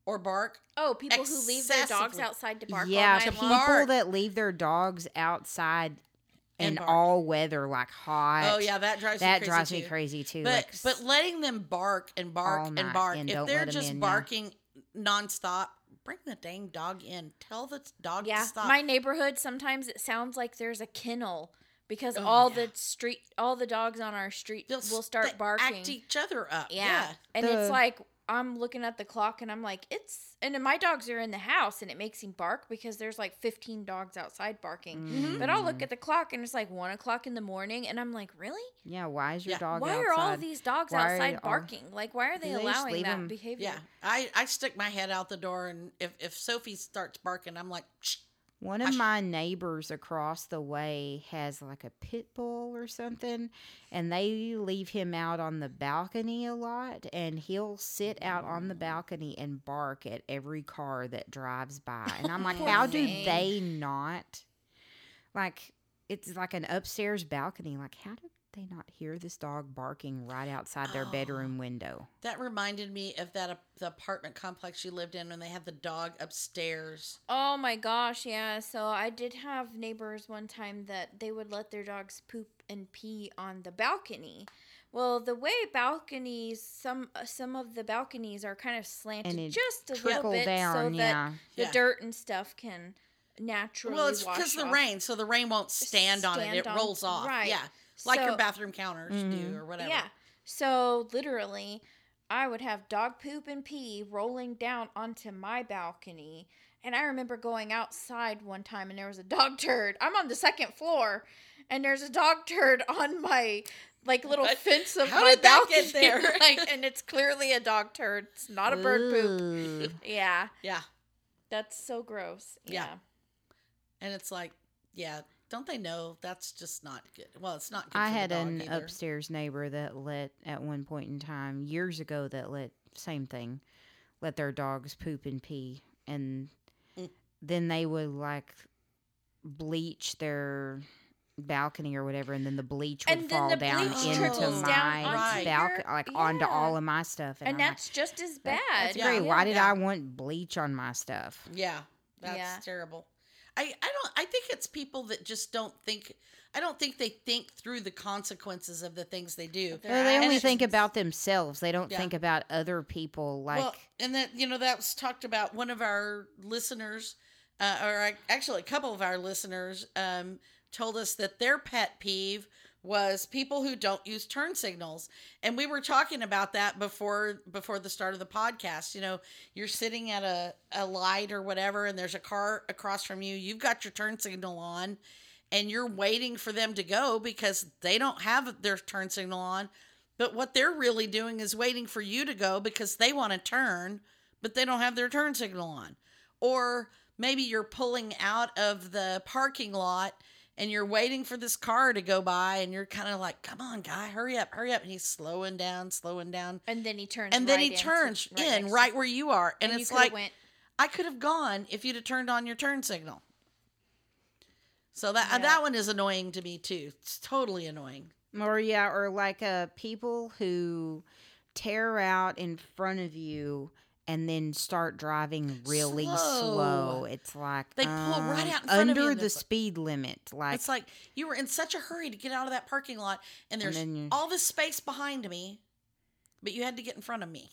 or bark Oh, people who leave their dogs outside to bark yeah, all night people long. bark. that leave their dogs outside in bark. all weather, like hot. Oh yeah, that drives that me crazy drives too. me crazy too. But like, but letting them bark and bark and bark. and if they're just in, yeah. barking nonstop, bring the dang dog in. Tell the dog Yeah, to stop. my neighborhood sometimes it sounds like there's a kennel because Oh, all yeah. the street, all the dogs on our street They'll will start they barking. Act each other up. yeah. Yeah. and it's like I'm looking at the clock and I'm like, it's and then my dogs are in the house and it makes him bark because there's like 15 dogs outside barking. Mhm. But I'll look at the clock and it's like one o'clock in the morning and I'm like, really? yeah, why is your Yeah. dog why outside? are all of these dogs Why outside are- barking? Like, why are they they allowing that that 'em- behavior? Yeah. I, I stick my head out the door and if, if Sophie starts barking, I'm like, Shh. One of my neighbors across the way has like a pit bull or something, and they leave him out on the balcony a lot, and he'll sit out on the balcony and bark at every car that drives by. And I'm like, how do they not? Like, it's like an upstairs balcony. Like, how did they not hear this dog barking right outside their Oh. bedroom window? That reminded me of that ap- the apartment complex you lived in when they had the dog upstairs. Oh my gosh, yeah. So I did have neighbors one time that they would let their dogs poop and pee on the balcony. Well, the way balconies, some uh, some of the balconies are kind of slanted And just a little Trickle bit down, so that yeah. the Yeah. dirt and stuff can naturally Well, it's because the rain, so the rain won't stand, on it. Stand It on- rolls off. right. Yeah. Like your bathroom counters do Mhm. or whatever. Yeah. So literally, I would have dog poop and pee rolling down onto my balcony. And I remember going outside one time and there was a dog turd. I'm on the second floor and there's a dog turd on my like little What? fence of How my did that balcony. get there? like and it's clearly a dog turd. It's not a bird poop. Yeah. Yeah. That's so gross. Yeah. Yeah. And it's like, yeah, don't they know that's just not good? Well, it's not good I for had the dog an either. upstairs neighbor that let at one point in time years ago that let same thing, let their dogs poop and pee, and Mm. then they would like bleach their balcony or whatever, and then the bleach would And fall the down into my down onto balcony, your- like onto all of my stuff, And I'm like, that's just as bad. That's Yeah. great. Why did Yeah. I want bleach on my stuff? Yeah. That's Yeah. terrible. I, I don't I think it's people that just don't think I don't think they think through the consequences of the things they do. Well, they only actions. think about themselves. They don't Yeah. think about other people. Like, well, and that you know that was talked about. One of our listeners, uh, or actually a couple of our listeners, um, told us that their pet peeve was people who don't use turn signals, and we were talking about that before before the start of the podcast. You know, you're sitting at a a light or whatever, and there's a car across from you. You've got your turn signal on. And you're waiting for them to go because they don't have their turn signal on. But what they're really doing is waiting for you to go because they want to turn, but they don't have their turn signal on. Or maybe you're pulling out of the parking lot and you're waiting for this car to go by and you're kind of like, come on, guy, hurry up, hurry up. And he's slowing down, slowing down. And then he turns And then right he into- turns right in next right where you are. And, you it's like, went I could have gone if you'd have turned on your turn signal. So that Yeah. that one is annoying to me too. It's totally annoying. Or yeah, or like uh people who tear out in front of you and then start driving really slow. Slow. It's like They pull right um, out in front of you under the it's like- speed limit. Like, it's like you were in such a hurry to get out of that parking lot, and there's then you- all this space behind me, but you had to get in front of me.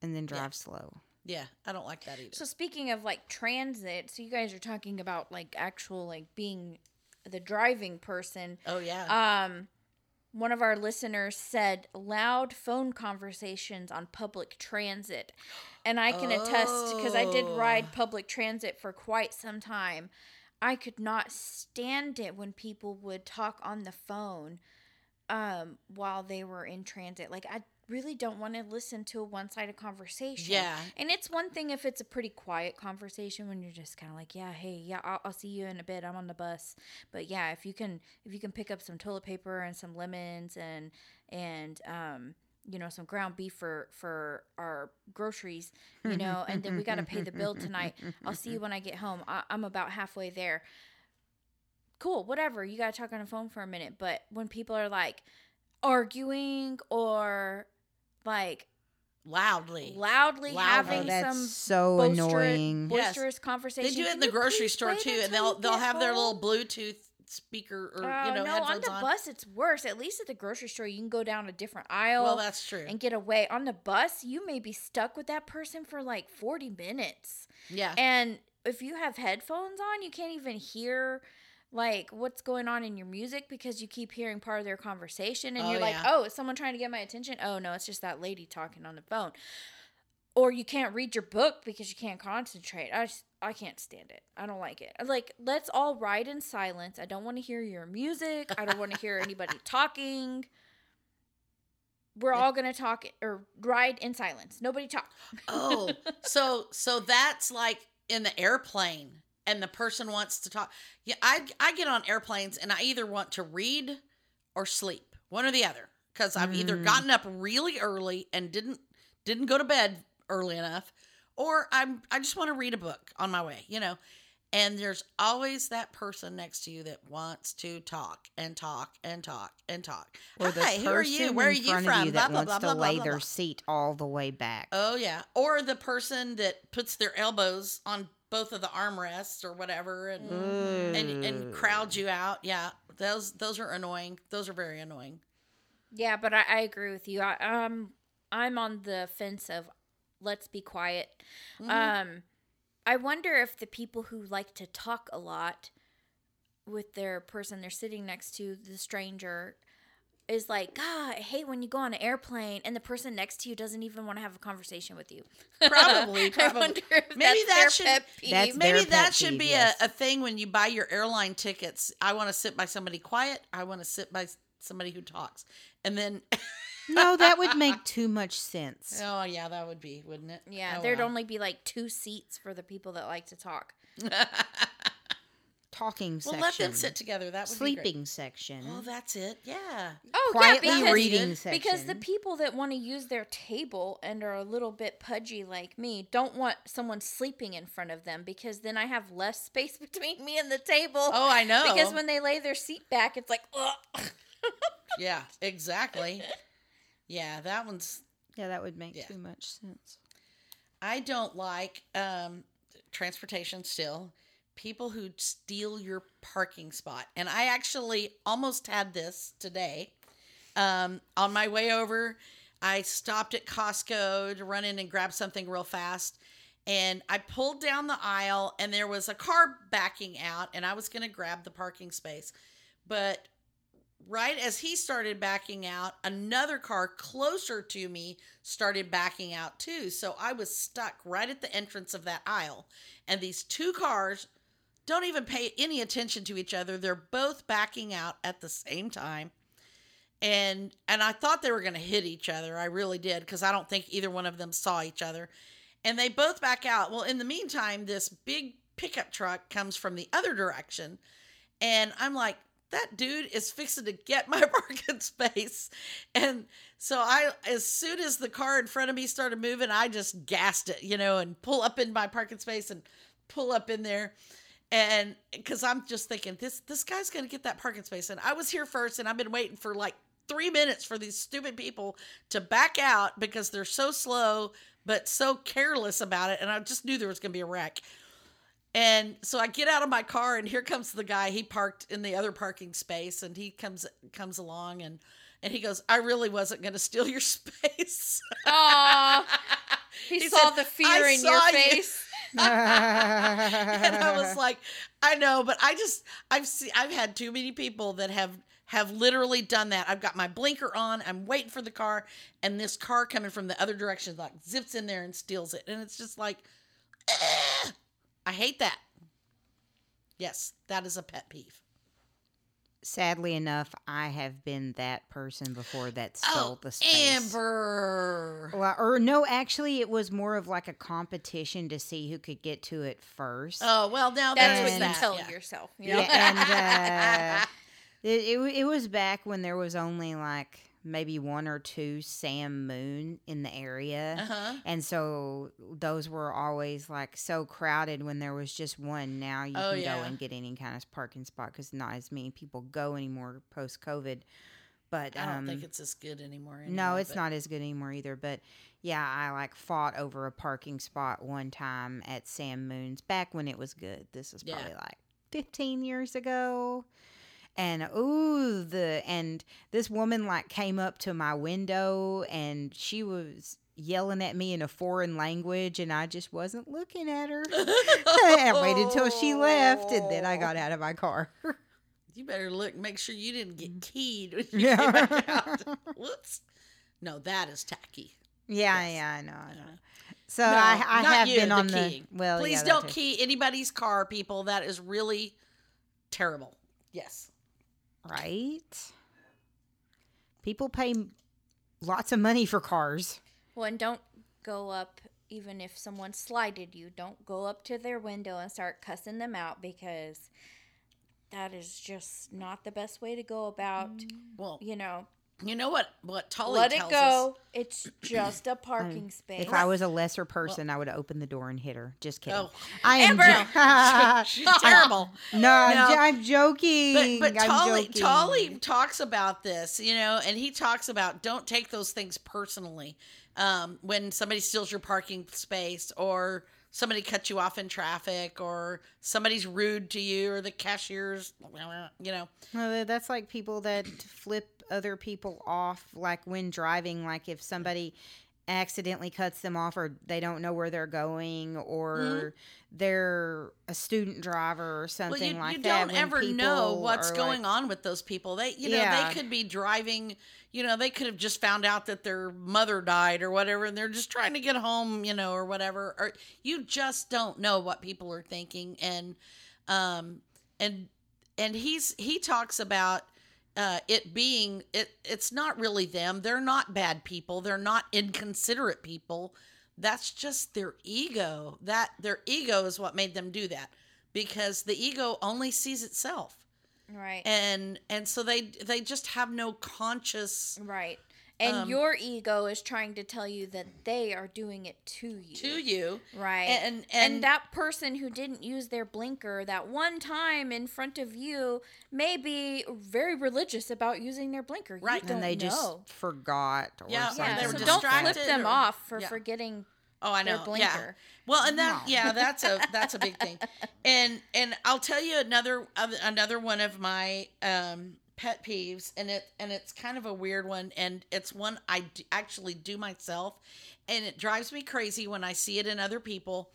and then drive slow. Yeah, I don't like that either. So speaking of like transit, so you guys are talking about like actual like being the driving person. oh yeah, Um one of our listeners said loud phone conversations on public transit. And I can attest because I did Oh. ride public transit for quite some time. I could not stand it when people would talk on the phone um while they were in transit. Like I really don't want to listen to a one-sided conversation. yeah, And it's one thing if it's a pretty quiet conversation when you're just kind of like, yeah, hey, yeah, I'll, I'll see you in a bit. I'm on the bus. But yeah, if you can, if you can pick up some toilet paper and some lemons and and um, you know, some ground beef for for our groceries, you know, and then we got to pay the bill tonight. I'll see you when I get home. I, I'm about halfway there. Cool, whatever. You got to talk on the phone for a minute. But when people are like arguing or like loudly. loudly, Loudly. having Oh, that's some so boisterous, annoying. Yes. boisterous They do it in the grocery store too, and they'll they'll get have their little? Bluetooth speaker or Uh, you know no, on headphones the on. bus it's worse. At least at the grocery store, you can go down a different aisle Well, that's true. and get away. On the bus, you may be stuck with that person for like forty minutes. Yeah. And if you have headphones on, you can't even hear like what's going on in your music because you keep hearing part of their conversation and Oh, you're like, yeah. "Oh, is someone trying to get my attention?" Oh, no, it's just that lady talking on the phone. Or you can't read your book because you can't concentrate. I just, I can't stand it. I don't like it. Like, let's all ride in silence. I don't want to hear your music. I don't want to hear anybody talking. We're all gonna talk or ride in silence. Nobody talk. Oh, so so that's like in the airplane, and the person wants to talk. Yeah, I I get on airplanes, and I either want to read or sleep, one or the other, because I've either Mm. gotten up really early and didn't didn't go to bed early enough, or I'm I just want to read a book on my way, you know. And there's always that person next to you that wants to talk and talk and talk and talk. Or the Hi, who are you? Where are you from? you Blah, that blah, wants blah, to lay their seat all the way back. Oh yeah, or the person that puts their elbows on both of the armrests or whatever, and and and Ugh. crowds you out. Yeah, those those are annoying. Those are very annoying. Yeah, but I, I agree with you. I, um, I'm on the fence of let's be quiet. Mhm. Um, I wonder if the people who like to talk a lot with their person they're sitting next to, the stranger, is like, God, I hate when you go on an airplane and the person next to you doesn't even want to have a conversation with you. Probably, probably. Maybe that should- pet peeve. That's Maybe that should peeve, be yes. a, a thing when you buy your airline tickets. I want to sit by somebody quiet. I want to sit by somebody who talks, and then no, that would make too much sense. oh yeah, that would be, wouldn't it? yeah, Oh, there'd well. only be like two seats for the people that like to talk. Talking well, section. Well, let them sit together. That would be great. Sleeping section. Oh, that's it. Yeah. Oh Quietly yeah, because, reading section. because the people that want to use their table and are a little bit pudgy like me don't want someone sleeping in front of them because then I have less space between me and the table. Oh, I know. Because when they lay their seat back, it's like, ugh. yeah, exactly. Yeah, that one's yeah, that would make Yeah. too much sense. I don't like um, transportation still. People who steal your parking spot. And I actually almost had this today. Um, on my way over, I stopped at Costco to run in and grab something real fast. And I pulled down the aisle, and there was a car backing out, and I was going to grab the parking space. But right as he started backing out, another car closer to me started backing out too. So I was stuck right at the entrance of that aisle. And these two cars don't even pay any attention to each other. They're both backing out at the same time. And and I thought they were going to hit each other. I really did because I don't think either one of them saw each other. And they both back out. Well, in the meantime, this big pickup truck comes from the other direction. And I'm like, that dude is fixing to get my parking space. And so I, as soon as the car in front of me started moving, I just gassed it, you know, and pull up in my parking space and pull up in there. And because I'm just thinking, this this guy's gonna get that parking space. And I was here first, and I've been waiting for like three minutes for these stupid people to back out because they're so slow but so careless about it. And I just knew there was gonna be a wreck. And so I get out of my car and here comes the guy. He parked in the other parking space and he comes comes along and and he goes, "I really wasn't going to steal your space." Aw. He, He saw said, the fear "I in your you." and I was like, "I know, but I just I've seen I've had too many people that have have literally done that. I've got my blinker on, I'm waiting for the car, and this car coming from the other direction like zips in there and steals it. And it's just like "Ugh." I hate that. Yes, that is a pet peeve. Sadly enough, I have been that person before that stole Oh, the space. Amber. Well, or no, actually, it was more of like a competition to see who could get to it first. Oh well, now That's there's what you that. tell yeah. yourself. You know? Yeah, and uh, it, it it was back when there was only like maybe one or two Sam Moon in the area. Uh-huh. And so those were always like so crowded when there was just one. Now you Oh, can yeah. go and get any kind of parking spot because not as many people go anymore post COVID. But I don't um, think it's as good anymore. no, it's but- not as good anymore either. But yeah, I like fought over a parking spot one time at Sam Moon's back when it was good. This is Yeah. probably like 15 years ago. And ooh, the and this woman like came up to my window and she was yelling at me in a foreign language and I just wasn't looking at her. I waited till she left and then I got out of my car. You better look, make sure you didn't get keyed when you Mm. Yeah. came out. Whoops. No, that is tacky. yeah, Yes. yeah, I know, I know. So No, I, I have you, been on the keying. well. Please yeah, don't key anybody's car, people. That is really terrible. Yes. Right? People pay lots of money for cars. Well, and don't go up even if someone slighted you. Don't go up to their window and start cussing them out because that is just not the best way to go about. Mm. Well, You know, you know what? What Tolle let it tells go. It's just a parking space. If I was a lesser person, I would have opened the door and hit her. Just kidding. Oh. I am Amber! jo- She's terrible. no, I'm, I'm joking. But but I'm Tolle joking. Tolle talks about this, you know, and he talks about don't take those things personally. Um, when somebody steals your parking space or somebody cuts you off in traffic or somebody's rude to you or the cashier's you know. Well, that's like people that flip other people off, like when driving. Like if somebody accidentally cuts them off, or they don't know where they're going, or they're a student driver or something Mm-hmm. Well, you, like you that. don't ever know what's going like- on with those people. They, you know, Yeah. they could be driving. You know, they could have just found out that their mother died or whatever, and they're just trying to get home. You know, or whatever. Or you just don't know what people are thinking, and um, and and he's he talks about uh, it being it. It's not really them. They're not bad people. They're not inconsiderate people. That's just their ego. That their ego is what made them do that because the ego only sees itself right. and and so they they just have no conscious right. And um, your ego is trying to tell you that they are doing it to you. to you Right. and and, and, that person who didn't use their blinker that one time in front of you may be very religious about using their blinker. Right. don't and they just forgot or Yeah, something. yeah, they were so don't flip them or- off for yeah. forgetting oh i their know yeah blinker. well and that No. yeah that's a that's a big thing and and i'll tell you another other- another one of my um pet peeves and it and it's kind of a weird one and it's one i d- actually do myself and it drives me crazy when i see it in other people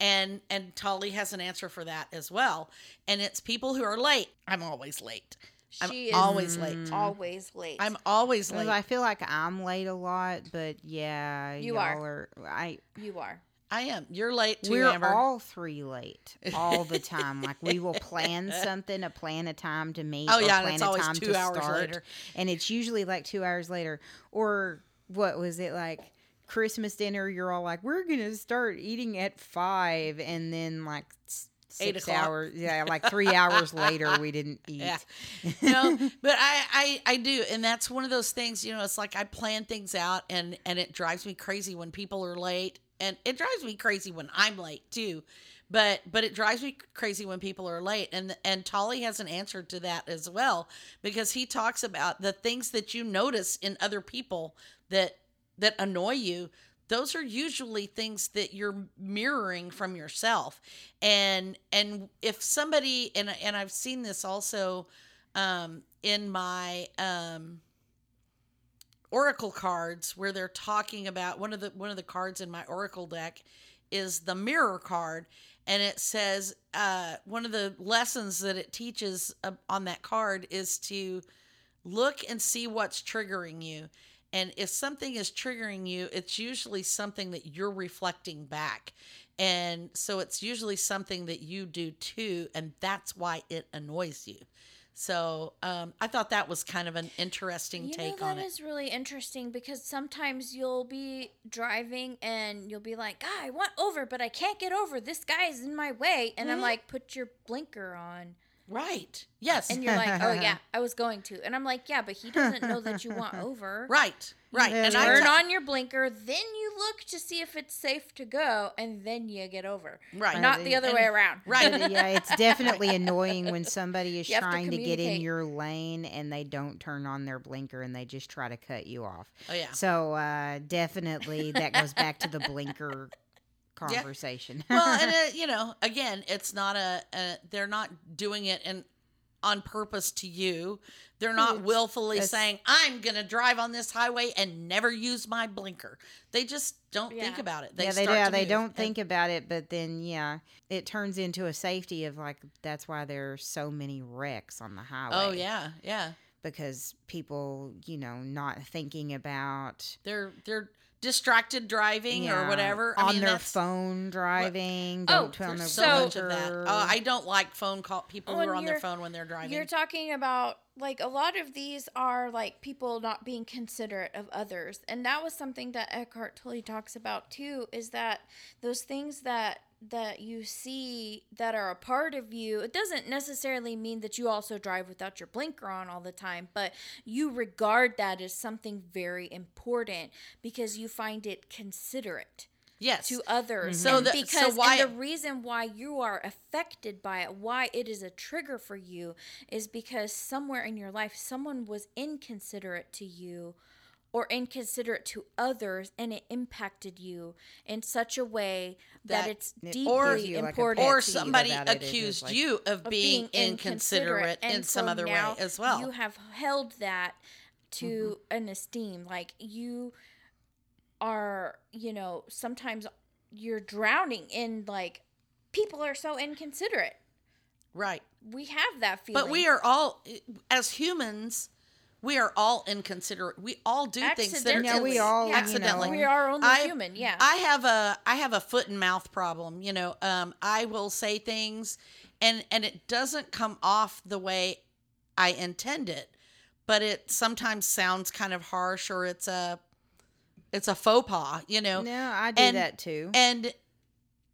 and and Tolle has an answer for that as well and it's people who are late i'm always late I'm is always late mm. always late. i'm always late I feel like I'm late a lot, but yeah, You y'all are. I you are. I am you're late too we're amber all three late all the time. like we will plan something, a plan a time to meet. Oh, yeah, plan it's a always time two to hours start, later. and it's usually like two hours later. Or what was it like? Christmas dinner, you're all like, we're gonna start eating at five, and then like six hours, yeah, like three hours later, we didn't eat. Yeah. no but I, I i do and that's one of those things you know it's like i plan things out and and it drives me crazy when people are late and it drives me crazy when i'm late too. But but it drives me crazy when people are late and and Tolle has an answer to that as well because he talks about the things that you notice in other people that that annoy you those are usually things that you're mirroring from yourself. And and if somebody and and I've seen this also um in my um oracle cards where they're talking about one of the one of the cards in my oracle deck is the mirror card. And it says uh one of the lessons that it teaches uh, on that card is to look and see what's triggering you. And if something is triggering you it's usually something that you're reflecting back. And so it's usually something that you do too and that's why it annoys you so um, i thought that was kind of an interesting You take know on it. it is really interesting because sometimes you'll be driving and you'll be like, "God, I want over, but I can't get over. This guy is in my way." And I'm Mhm. like, "Put your blinker on." Right yes And you're like, "Oh yeah, I was going to." And I'm like, "Yeah, but he doesn't know that you want over." right right Yeah, and right. I Turn t- on your blinker, then you look to see if it's safe to go, and then you get over. Right. Not the other And- way around. Right. yeah, it's definitely annoying when somebody is You have to trying to, get in your lane and they don't turn on their blinker and they just try to cut you off. Oh yeah. So uh, definitely that goes back to the blinker conversation. well, and it, you know, again, it's not a, a they're not doing it and on purpose to you. They're not It's- willfully it's- saying, "I'm going to drive on this highway and never use my blinker." They just don't think about it. They yeah, they start do. They don't and- think about it, but then yeah, it turns into a safety of like that's why there's so many wrecks on the oh, highway. Oh yeah, yeah. because people, you know, not thinking about They're they're distracted driving or yeah, whatever. on I mean, their that's, phone driving. Oh, don't turn their There's So- so much of that. blinker. Oh, I don't like phone call people who are on their phone when they're driving. You're talking about like a lot of these are like people not being considerate of others. And that was something that Eckhart Tolle talks about too is that those things that that you see that are a part of you, it doesn't necessarily mean that you also drive without your blinker on all the time, but you regard that as something very important because you find it considerate yes. to others. So And the- so because why- and the reason why you are affected by it, why it is a trigger for you, is because somewhere in your life someone was inconsiderate to you or inconsiderate to others and it impacted you in such a way that, That- it's It deeply gives you, like, a important. or pet somebody accused like- you of of being, inconsiderate in And some so other way as well. You have held that to Mm-hmm. an esteem. Like you are, you know, sometimes you're drowning in like people are so inconsiderate. right. We have that feeling. But we are all, as humans, we are all inconsiderate. We all do things that are Yeah, we all, you accidentally. know- we are only I- human. Yeah. I have a I have a foot and mouth problem. You know, um, I will say things, and and it doesn't come off the way I intend it, but it sometimes sounds kind of harsh, or it's a it's a faux pas. You know, No, I do And- that too. and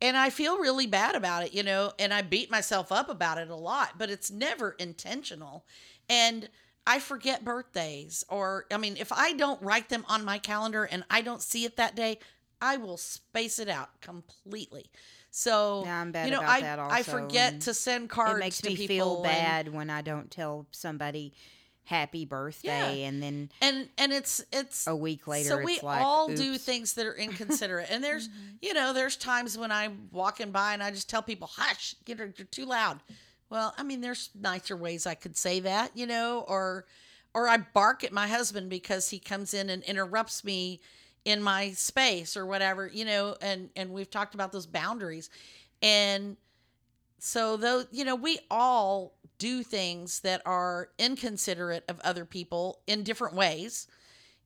and I feel really bad about it, you know, and I beat myself up about it a lot, but it's never intentional. And I forget birthdays or I mean, if I don't write them on my calendar and I don't see it that day, I will space it out completely. So, Yeah, I'm bad you know, about I that I forget and to send cards it makes to me people feel and- bad when I don't tell somebody happy birthday and then and and it's it's a week later so we like all do things that are inconsiderate. And there's mm-hmm. you know there's times when i'm walking by and i just tell people hush get her you're too loud. Well i mean there's nicer ways i could say that you know or or i bark at my husband because he comes in and interrupts me in my space or whatever you know and and we've talked about those boundaries. And so though you know we all do things that are inconsiderate of other people in different ways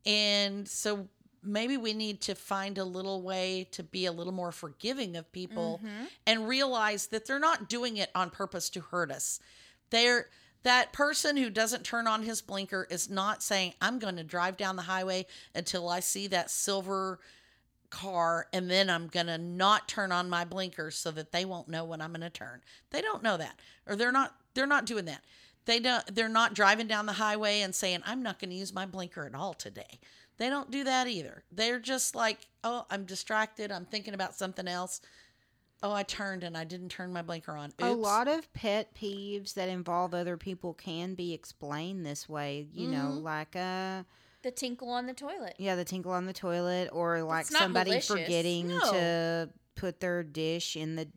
and so maybe we need to find a little way to be a little more forgiving of people Mm-hmm. and realize that they're not doing it on purpose to hurt us they're that person who doesn't turn on his blinker is not saying i'm going to drive down the highway until i see that silver car and then I'm going to not turn on my blinkers so that they won't know when I'm going to turn. They don't know that or they're not they're not doing that. They don't they're not driving down the highway and saying I'm not going to use my blinker at all today. They don't do that either. They're just like, "Oh, I'm distracted. I'm thinking about something else. Oh, I turned and I didn't turn my blinker on." Oops. A lot of pet peeves that involve other people can be explained this way, you know, Mm-hmm. like uh the tinkle on the toilet. yeah, the tinkle on the toilet or like somebody malicious. forgetting No. to put their dish in the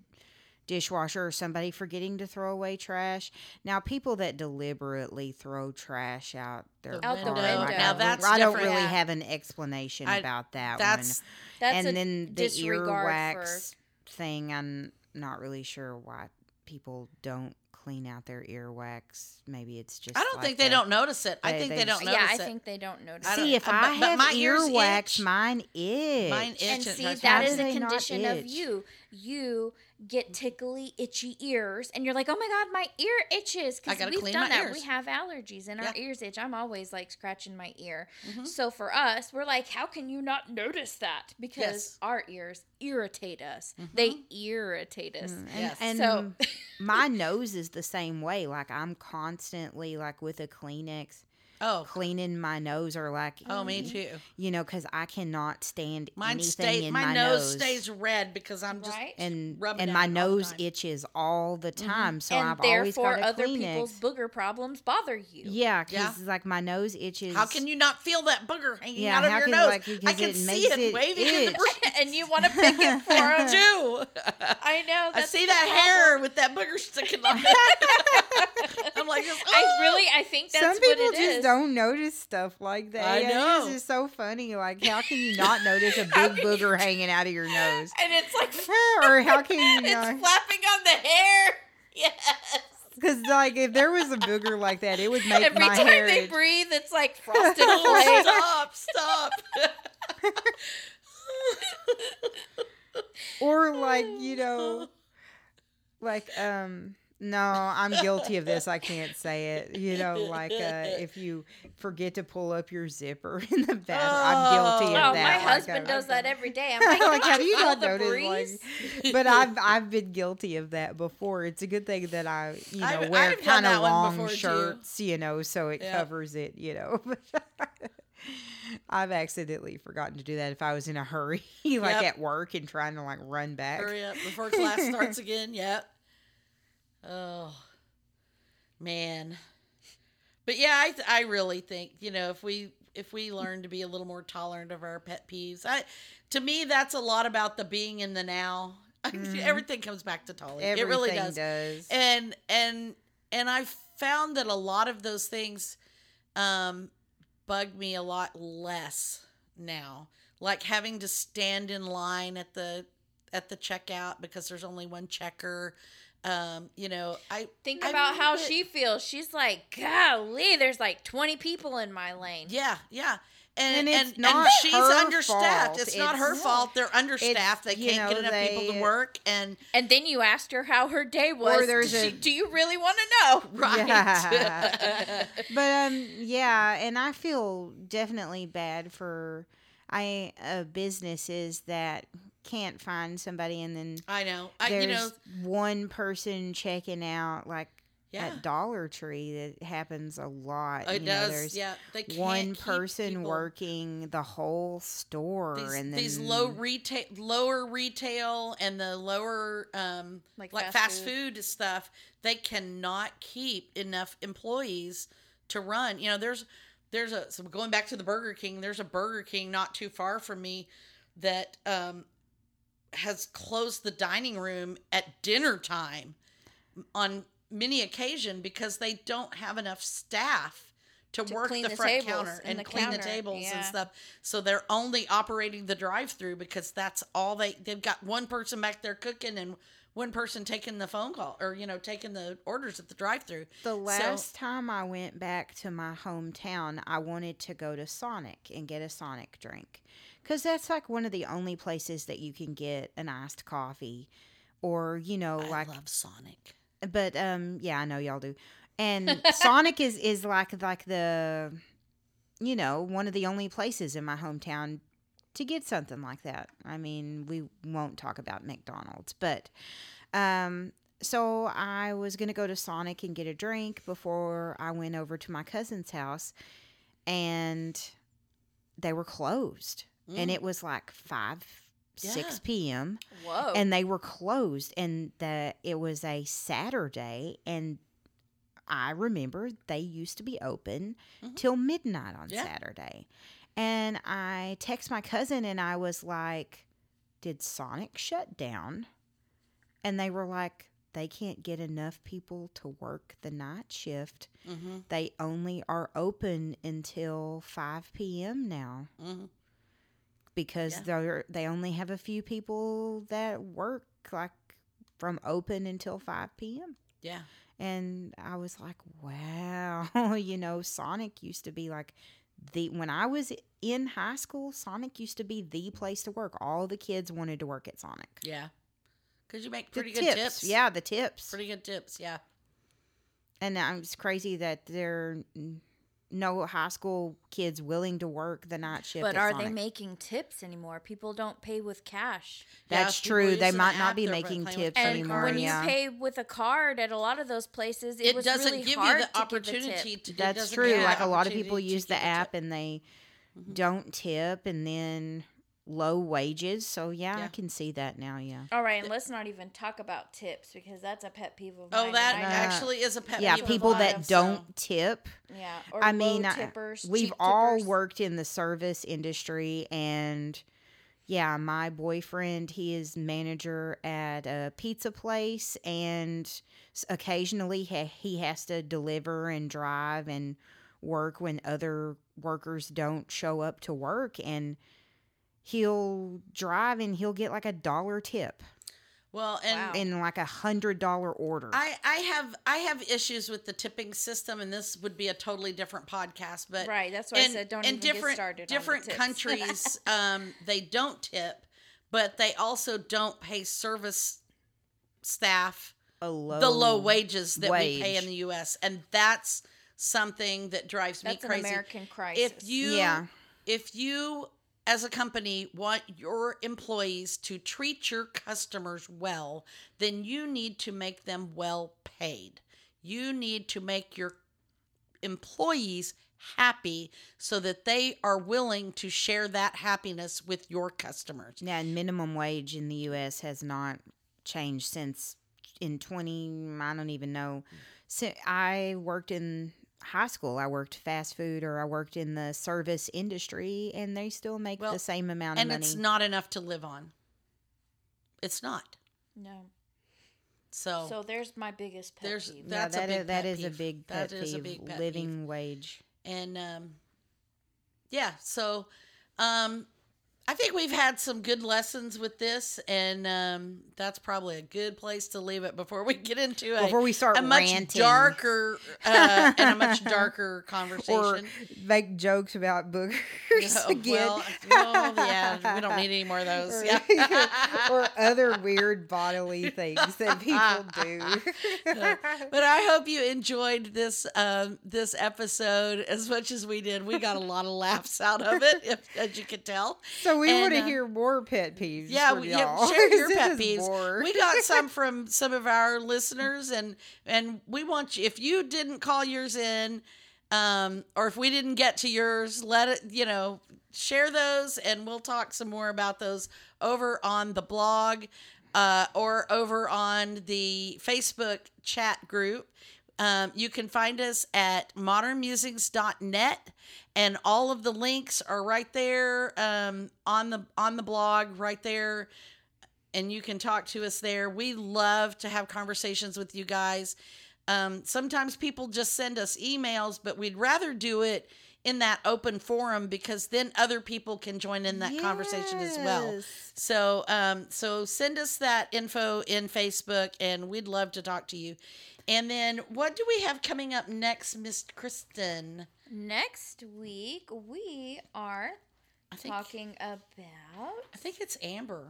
dishwasher or somebody forgetting to throw away trash. Now, people that deliberately throw trash out their The Out the window. like, Now I- that's I don't different. really Yeah. have an explanation I- about that That's one. That's and a then the disregard earwax for thing, I'm not really sure why people don't clean out their earwax. Maybe it's just I don't like think they a- don't notice it. I think they they, don't just- notice yeah, I it. think they don't notice. I it. See, if uh, but- I have my earwax, itch. mine itch. Mine itch and it see drives that me is How do a condition of you you get tickly itchy ears and you're like oh my god my ear itches because we've clean done my that ears. we have allergies and our ears itch i'm always like scratching my ear Mhm. so for us we're like how can you not notice that because Yes. Mm-hmm. our ears irritate us they irritate us Mm, And, Yes. and So- my nose is the same way. Like I'm constantly like with a Kleenex Oh, cleaning my nose or like oh, me too. you know because I cannot stand Mine anything stays. in My, my, nose, stays red because I'm just. right? and rubbing and my it all nose itches all the mm-hmm. time so and I've always therefore, got to other clean people's it. booger problems bother you. Yeah, Yeah. because like my nose itches. How can you not feel that booger hanging Yeah, out of your can, nose? like, I can it see makes it, it waving in the itch. breeze. and you want to pick it for I them. do. I know. I see that hair with that booger sticking on it. I'm like, I "Oh." really, I think that's Some people just is. don't notice stuff like that. I know. It's just so funny. Like, how can you not notice a big booger hanging out of your nose? and it's like or how can you it's not? flapping on the hair. Yes. Because like, if there was a booger like that, it would make Every my time hair. they itch. breathe, it's like frosted Oh, flakes. stop! Stop! or like, you know, like um. No, I'm guilty of this. I can't say it. You know, like uh, if you forget to pull up your zipper in the bathroom, I'm guilty Oh, of that. my Like, husband uh, does that every day. I'm like, like, "Don't how do you not the notice? breeze?" Like, but I've I've been guilty of that before. It's a good thing that I you know I've- wear kind of long before, too. shirts, you know, so it Yeah. covers it, you know. I've accidentally forgotten to do that if I was in a hurry, like Yep. at work and trying to like run back. Hurry up before class starts again. Yep. Oh, man. But yeah, I I really think you know if we if we learn to be a little more tolerant of our pet peeves, I to me that's a lot about the being in the now. Everything comes back to tolerance. It really does. does. and and and i found that a lot of those things um bug me a lot less now like having to stand in line at the at the checkout because there's only one checker um you know i Think I about how but- she feels. She's like, golly, there's like 20 people in my lane. yeah yeah and And and, it's and, not she's understaffed fault. it's not her It's- fault they're understaffed they can't get know, enough people to work and And then you asked her how her day was. there's a- she- do you really want to know? right Yeah. but um yeah and i feel definitely bad for i uh, businesses that can't find somebody and then i know. I, there's you know one person checking out like yeah. At dollar tree that happens a lot it you know, does. there's yeah. They can't one keep person people- working the whole store these, and then these low retail lower retail and the lower um Like like, fast fast, food. stuff they cannot keep enough employees to run. You know there's there's a so going back to the burger king there's a burger king not too far from me that um has closed the dining room at dinner time on many occasion because they don't have enough staff to, To work the, the front counter and clean the tables yeah. and stuff. So they're only operating the drive-through because that's all they they've got one person back there cooking and one person taking the phone call or you know taking the orders at the drive-through. The last time I went back to my hometown, I wanted to go to Sonic and get a Sonic drink. Because that's like one of the only places that you can get an iced coffee or, you know, I like, love Sonic. but, um, yeah, I know y'all do. And Sonic is, is like, like the, you know, one of the only places in my hometown to get something like that. I mean, we won't talk about McDonald's, but, um, so I was going to go to Sonic and get a drink before I went over to my cousin's house and they were closed. And Mm. it was like 5 6 p.m. Whoa. and they were closed and the it was a Saturday and I remember they used to be open Mhm. till midnight on Yeah. Saturday. And I text my cousin and I was like, "Did Sonic shut down?" And they were like, "They can't get enough people to work the night shift. Mm-hmm, They only are open until 5 p.m. now." mm-hmm. Because Yeah. they're they only have a few people that work like from open until 5 p.m. Yeah. And I was like, wow, you know, Sonic used to be like the when I was in high school, Sonic used to be the place to work. All the kids wanted to work at Sonic. Yeah. Because you make The pretty good tips. Yeah, the tips. Pretty good tips. Yeah. and it's crazy that they're no high school kids willing to work the night shift. But at are they making tips anymore? People don't pay with cash. That's people true. They might not be making playing with tips And anymore. when yeah. you pay with a card at a lot of those places, it, It, was doesn't really give hard you the to opportunity tip. to. That's true. Like a lot of people use the app and they Mhm. don't tip, and then low wages. So yeah, I can see that now. Yeah. All right, and let's not even talk about tips because that's a pet peeve of mine. Oh, that Uh, actually is a pet yeah, peeve of people mine, that so- don't tip. yeah. Or I low mean, I- tippers, We've cheap all tippers. worked in the service industry, and yeah, my boyfriend, he is manager at a pizza place, and occasionally he, he has to deliver and drive and work when other workers don't show up to work, and he'll drive and he'll get like a dollar tip Well, and Wow. in like a hundred dollar order. I, I have I have issues with the tipping system, and this would be a totally different podcast. But Right, that's why I said don't in even get different started on the different countries, um, they don't tip, but they also don't pay service staff a low, the low wages that we pay in the U.S. and that's something that drives me That's an crazy. American crisis. If you Yeah. if you as a company want your employees to treat your customers well, then you need to make them well paid. You need to make your employees happy so that they are willing to share that happiness with your customers. Yeah, and minimum wage in the U.S. has not changed since in 20, I don't even know. So I worked in high school. I worked fast food or I worked in the service industry and they still make Well, the same amount of money. And it's not enough to live on. It's not. no. So, So there's my biggest pet there's peeve. that's yeah, a big that pet is a peeve. big pet That is a big pet living peeve. wage. and um yeah so um i think we've had some good lessons with this and um that's probably a good place to leave it before we get into a, Before we start a much ranting darker uh, and a much darker or conversation make jokes about boogers again. well, well, yeah, we don't need any more of those. or, Yeah. or other weird bodily things that people do. but I hope you enjoyed this um, this episode as much as we did. We got a lot of laughs out of it, if, as you can tell. So we want to uh, hear more pet peeves. Yeah, we- yeah, share your pet peeves. We got some from some of our listeners, and and we want you. If you didn't call yours in, um, or if we didn't get to yours, let it. You know, share those, and we'll talk some more about those over on the blog, uh, or over on the Facebook chat group. Um, you can find us at modernmusings.net and all of the links are right there um, on the on the blog right there and you can talk to us there. We love to have conversations with you guys. Um, sometimes people just send us emails but we'd rather do it in that open forum because then other people can join in that conversation as well. So um so send us that info in Facebook and we'd love to talk to you. And then what do we have coming up next, Miss Kristen? Next week we are I think talking about I think it's Amber.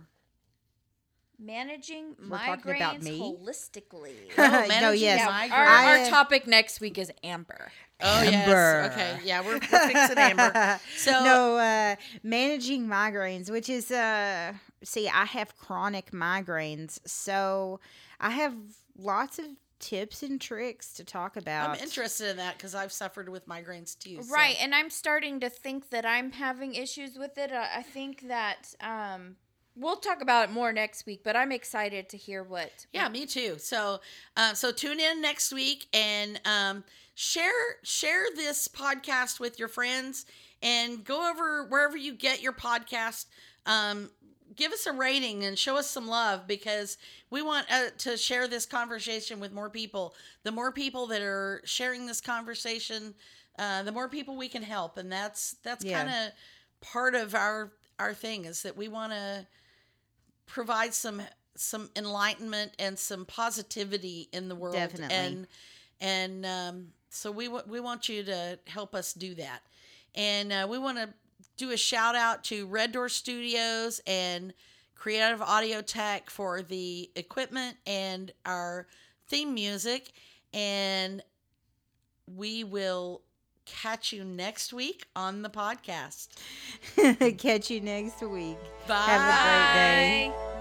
managing We're talking about migraines me? holistically. Oh, no, yes. Yeah, our, our topic next week is Amber. Oh Amber. yes. Okay. Yeah, we're, we're fixing Amber. So no, uh, managing migraines, which is uh, see, I have chronic migraines, so I have lots of tips and tricks to talk about. I'm interested in that because I've suffered with migraines too. so- Right, and I'm starting to think that I'm having issues with it. I think that um, we'll talk about it more next week, but I'm excited to hear what. Yeah, me too. So, uh, so tune in next week and um, share share this podcast with your friends and go over wherever you get your podcast. Um, give us a rating and show us some love because we want uh, to share this conversation with more people. The more people that are sharing this conversation, uh, the more people we can help, and that's that's Yeah. kind of part of our our thing is that we want to provide some some enlightenment and some positivity in the world Definitely. and and um, so we wa- we want you to help us do that and uh, we want to do a shout out to red door studios and creative audio tech for the equipment and our theme music and we will catch you next week on the podcast. Catch you next week. Bye. Have a great day. Bye.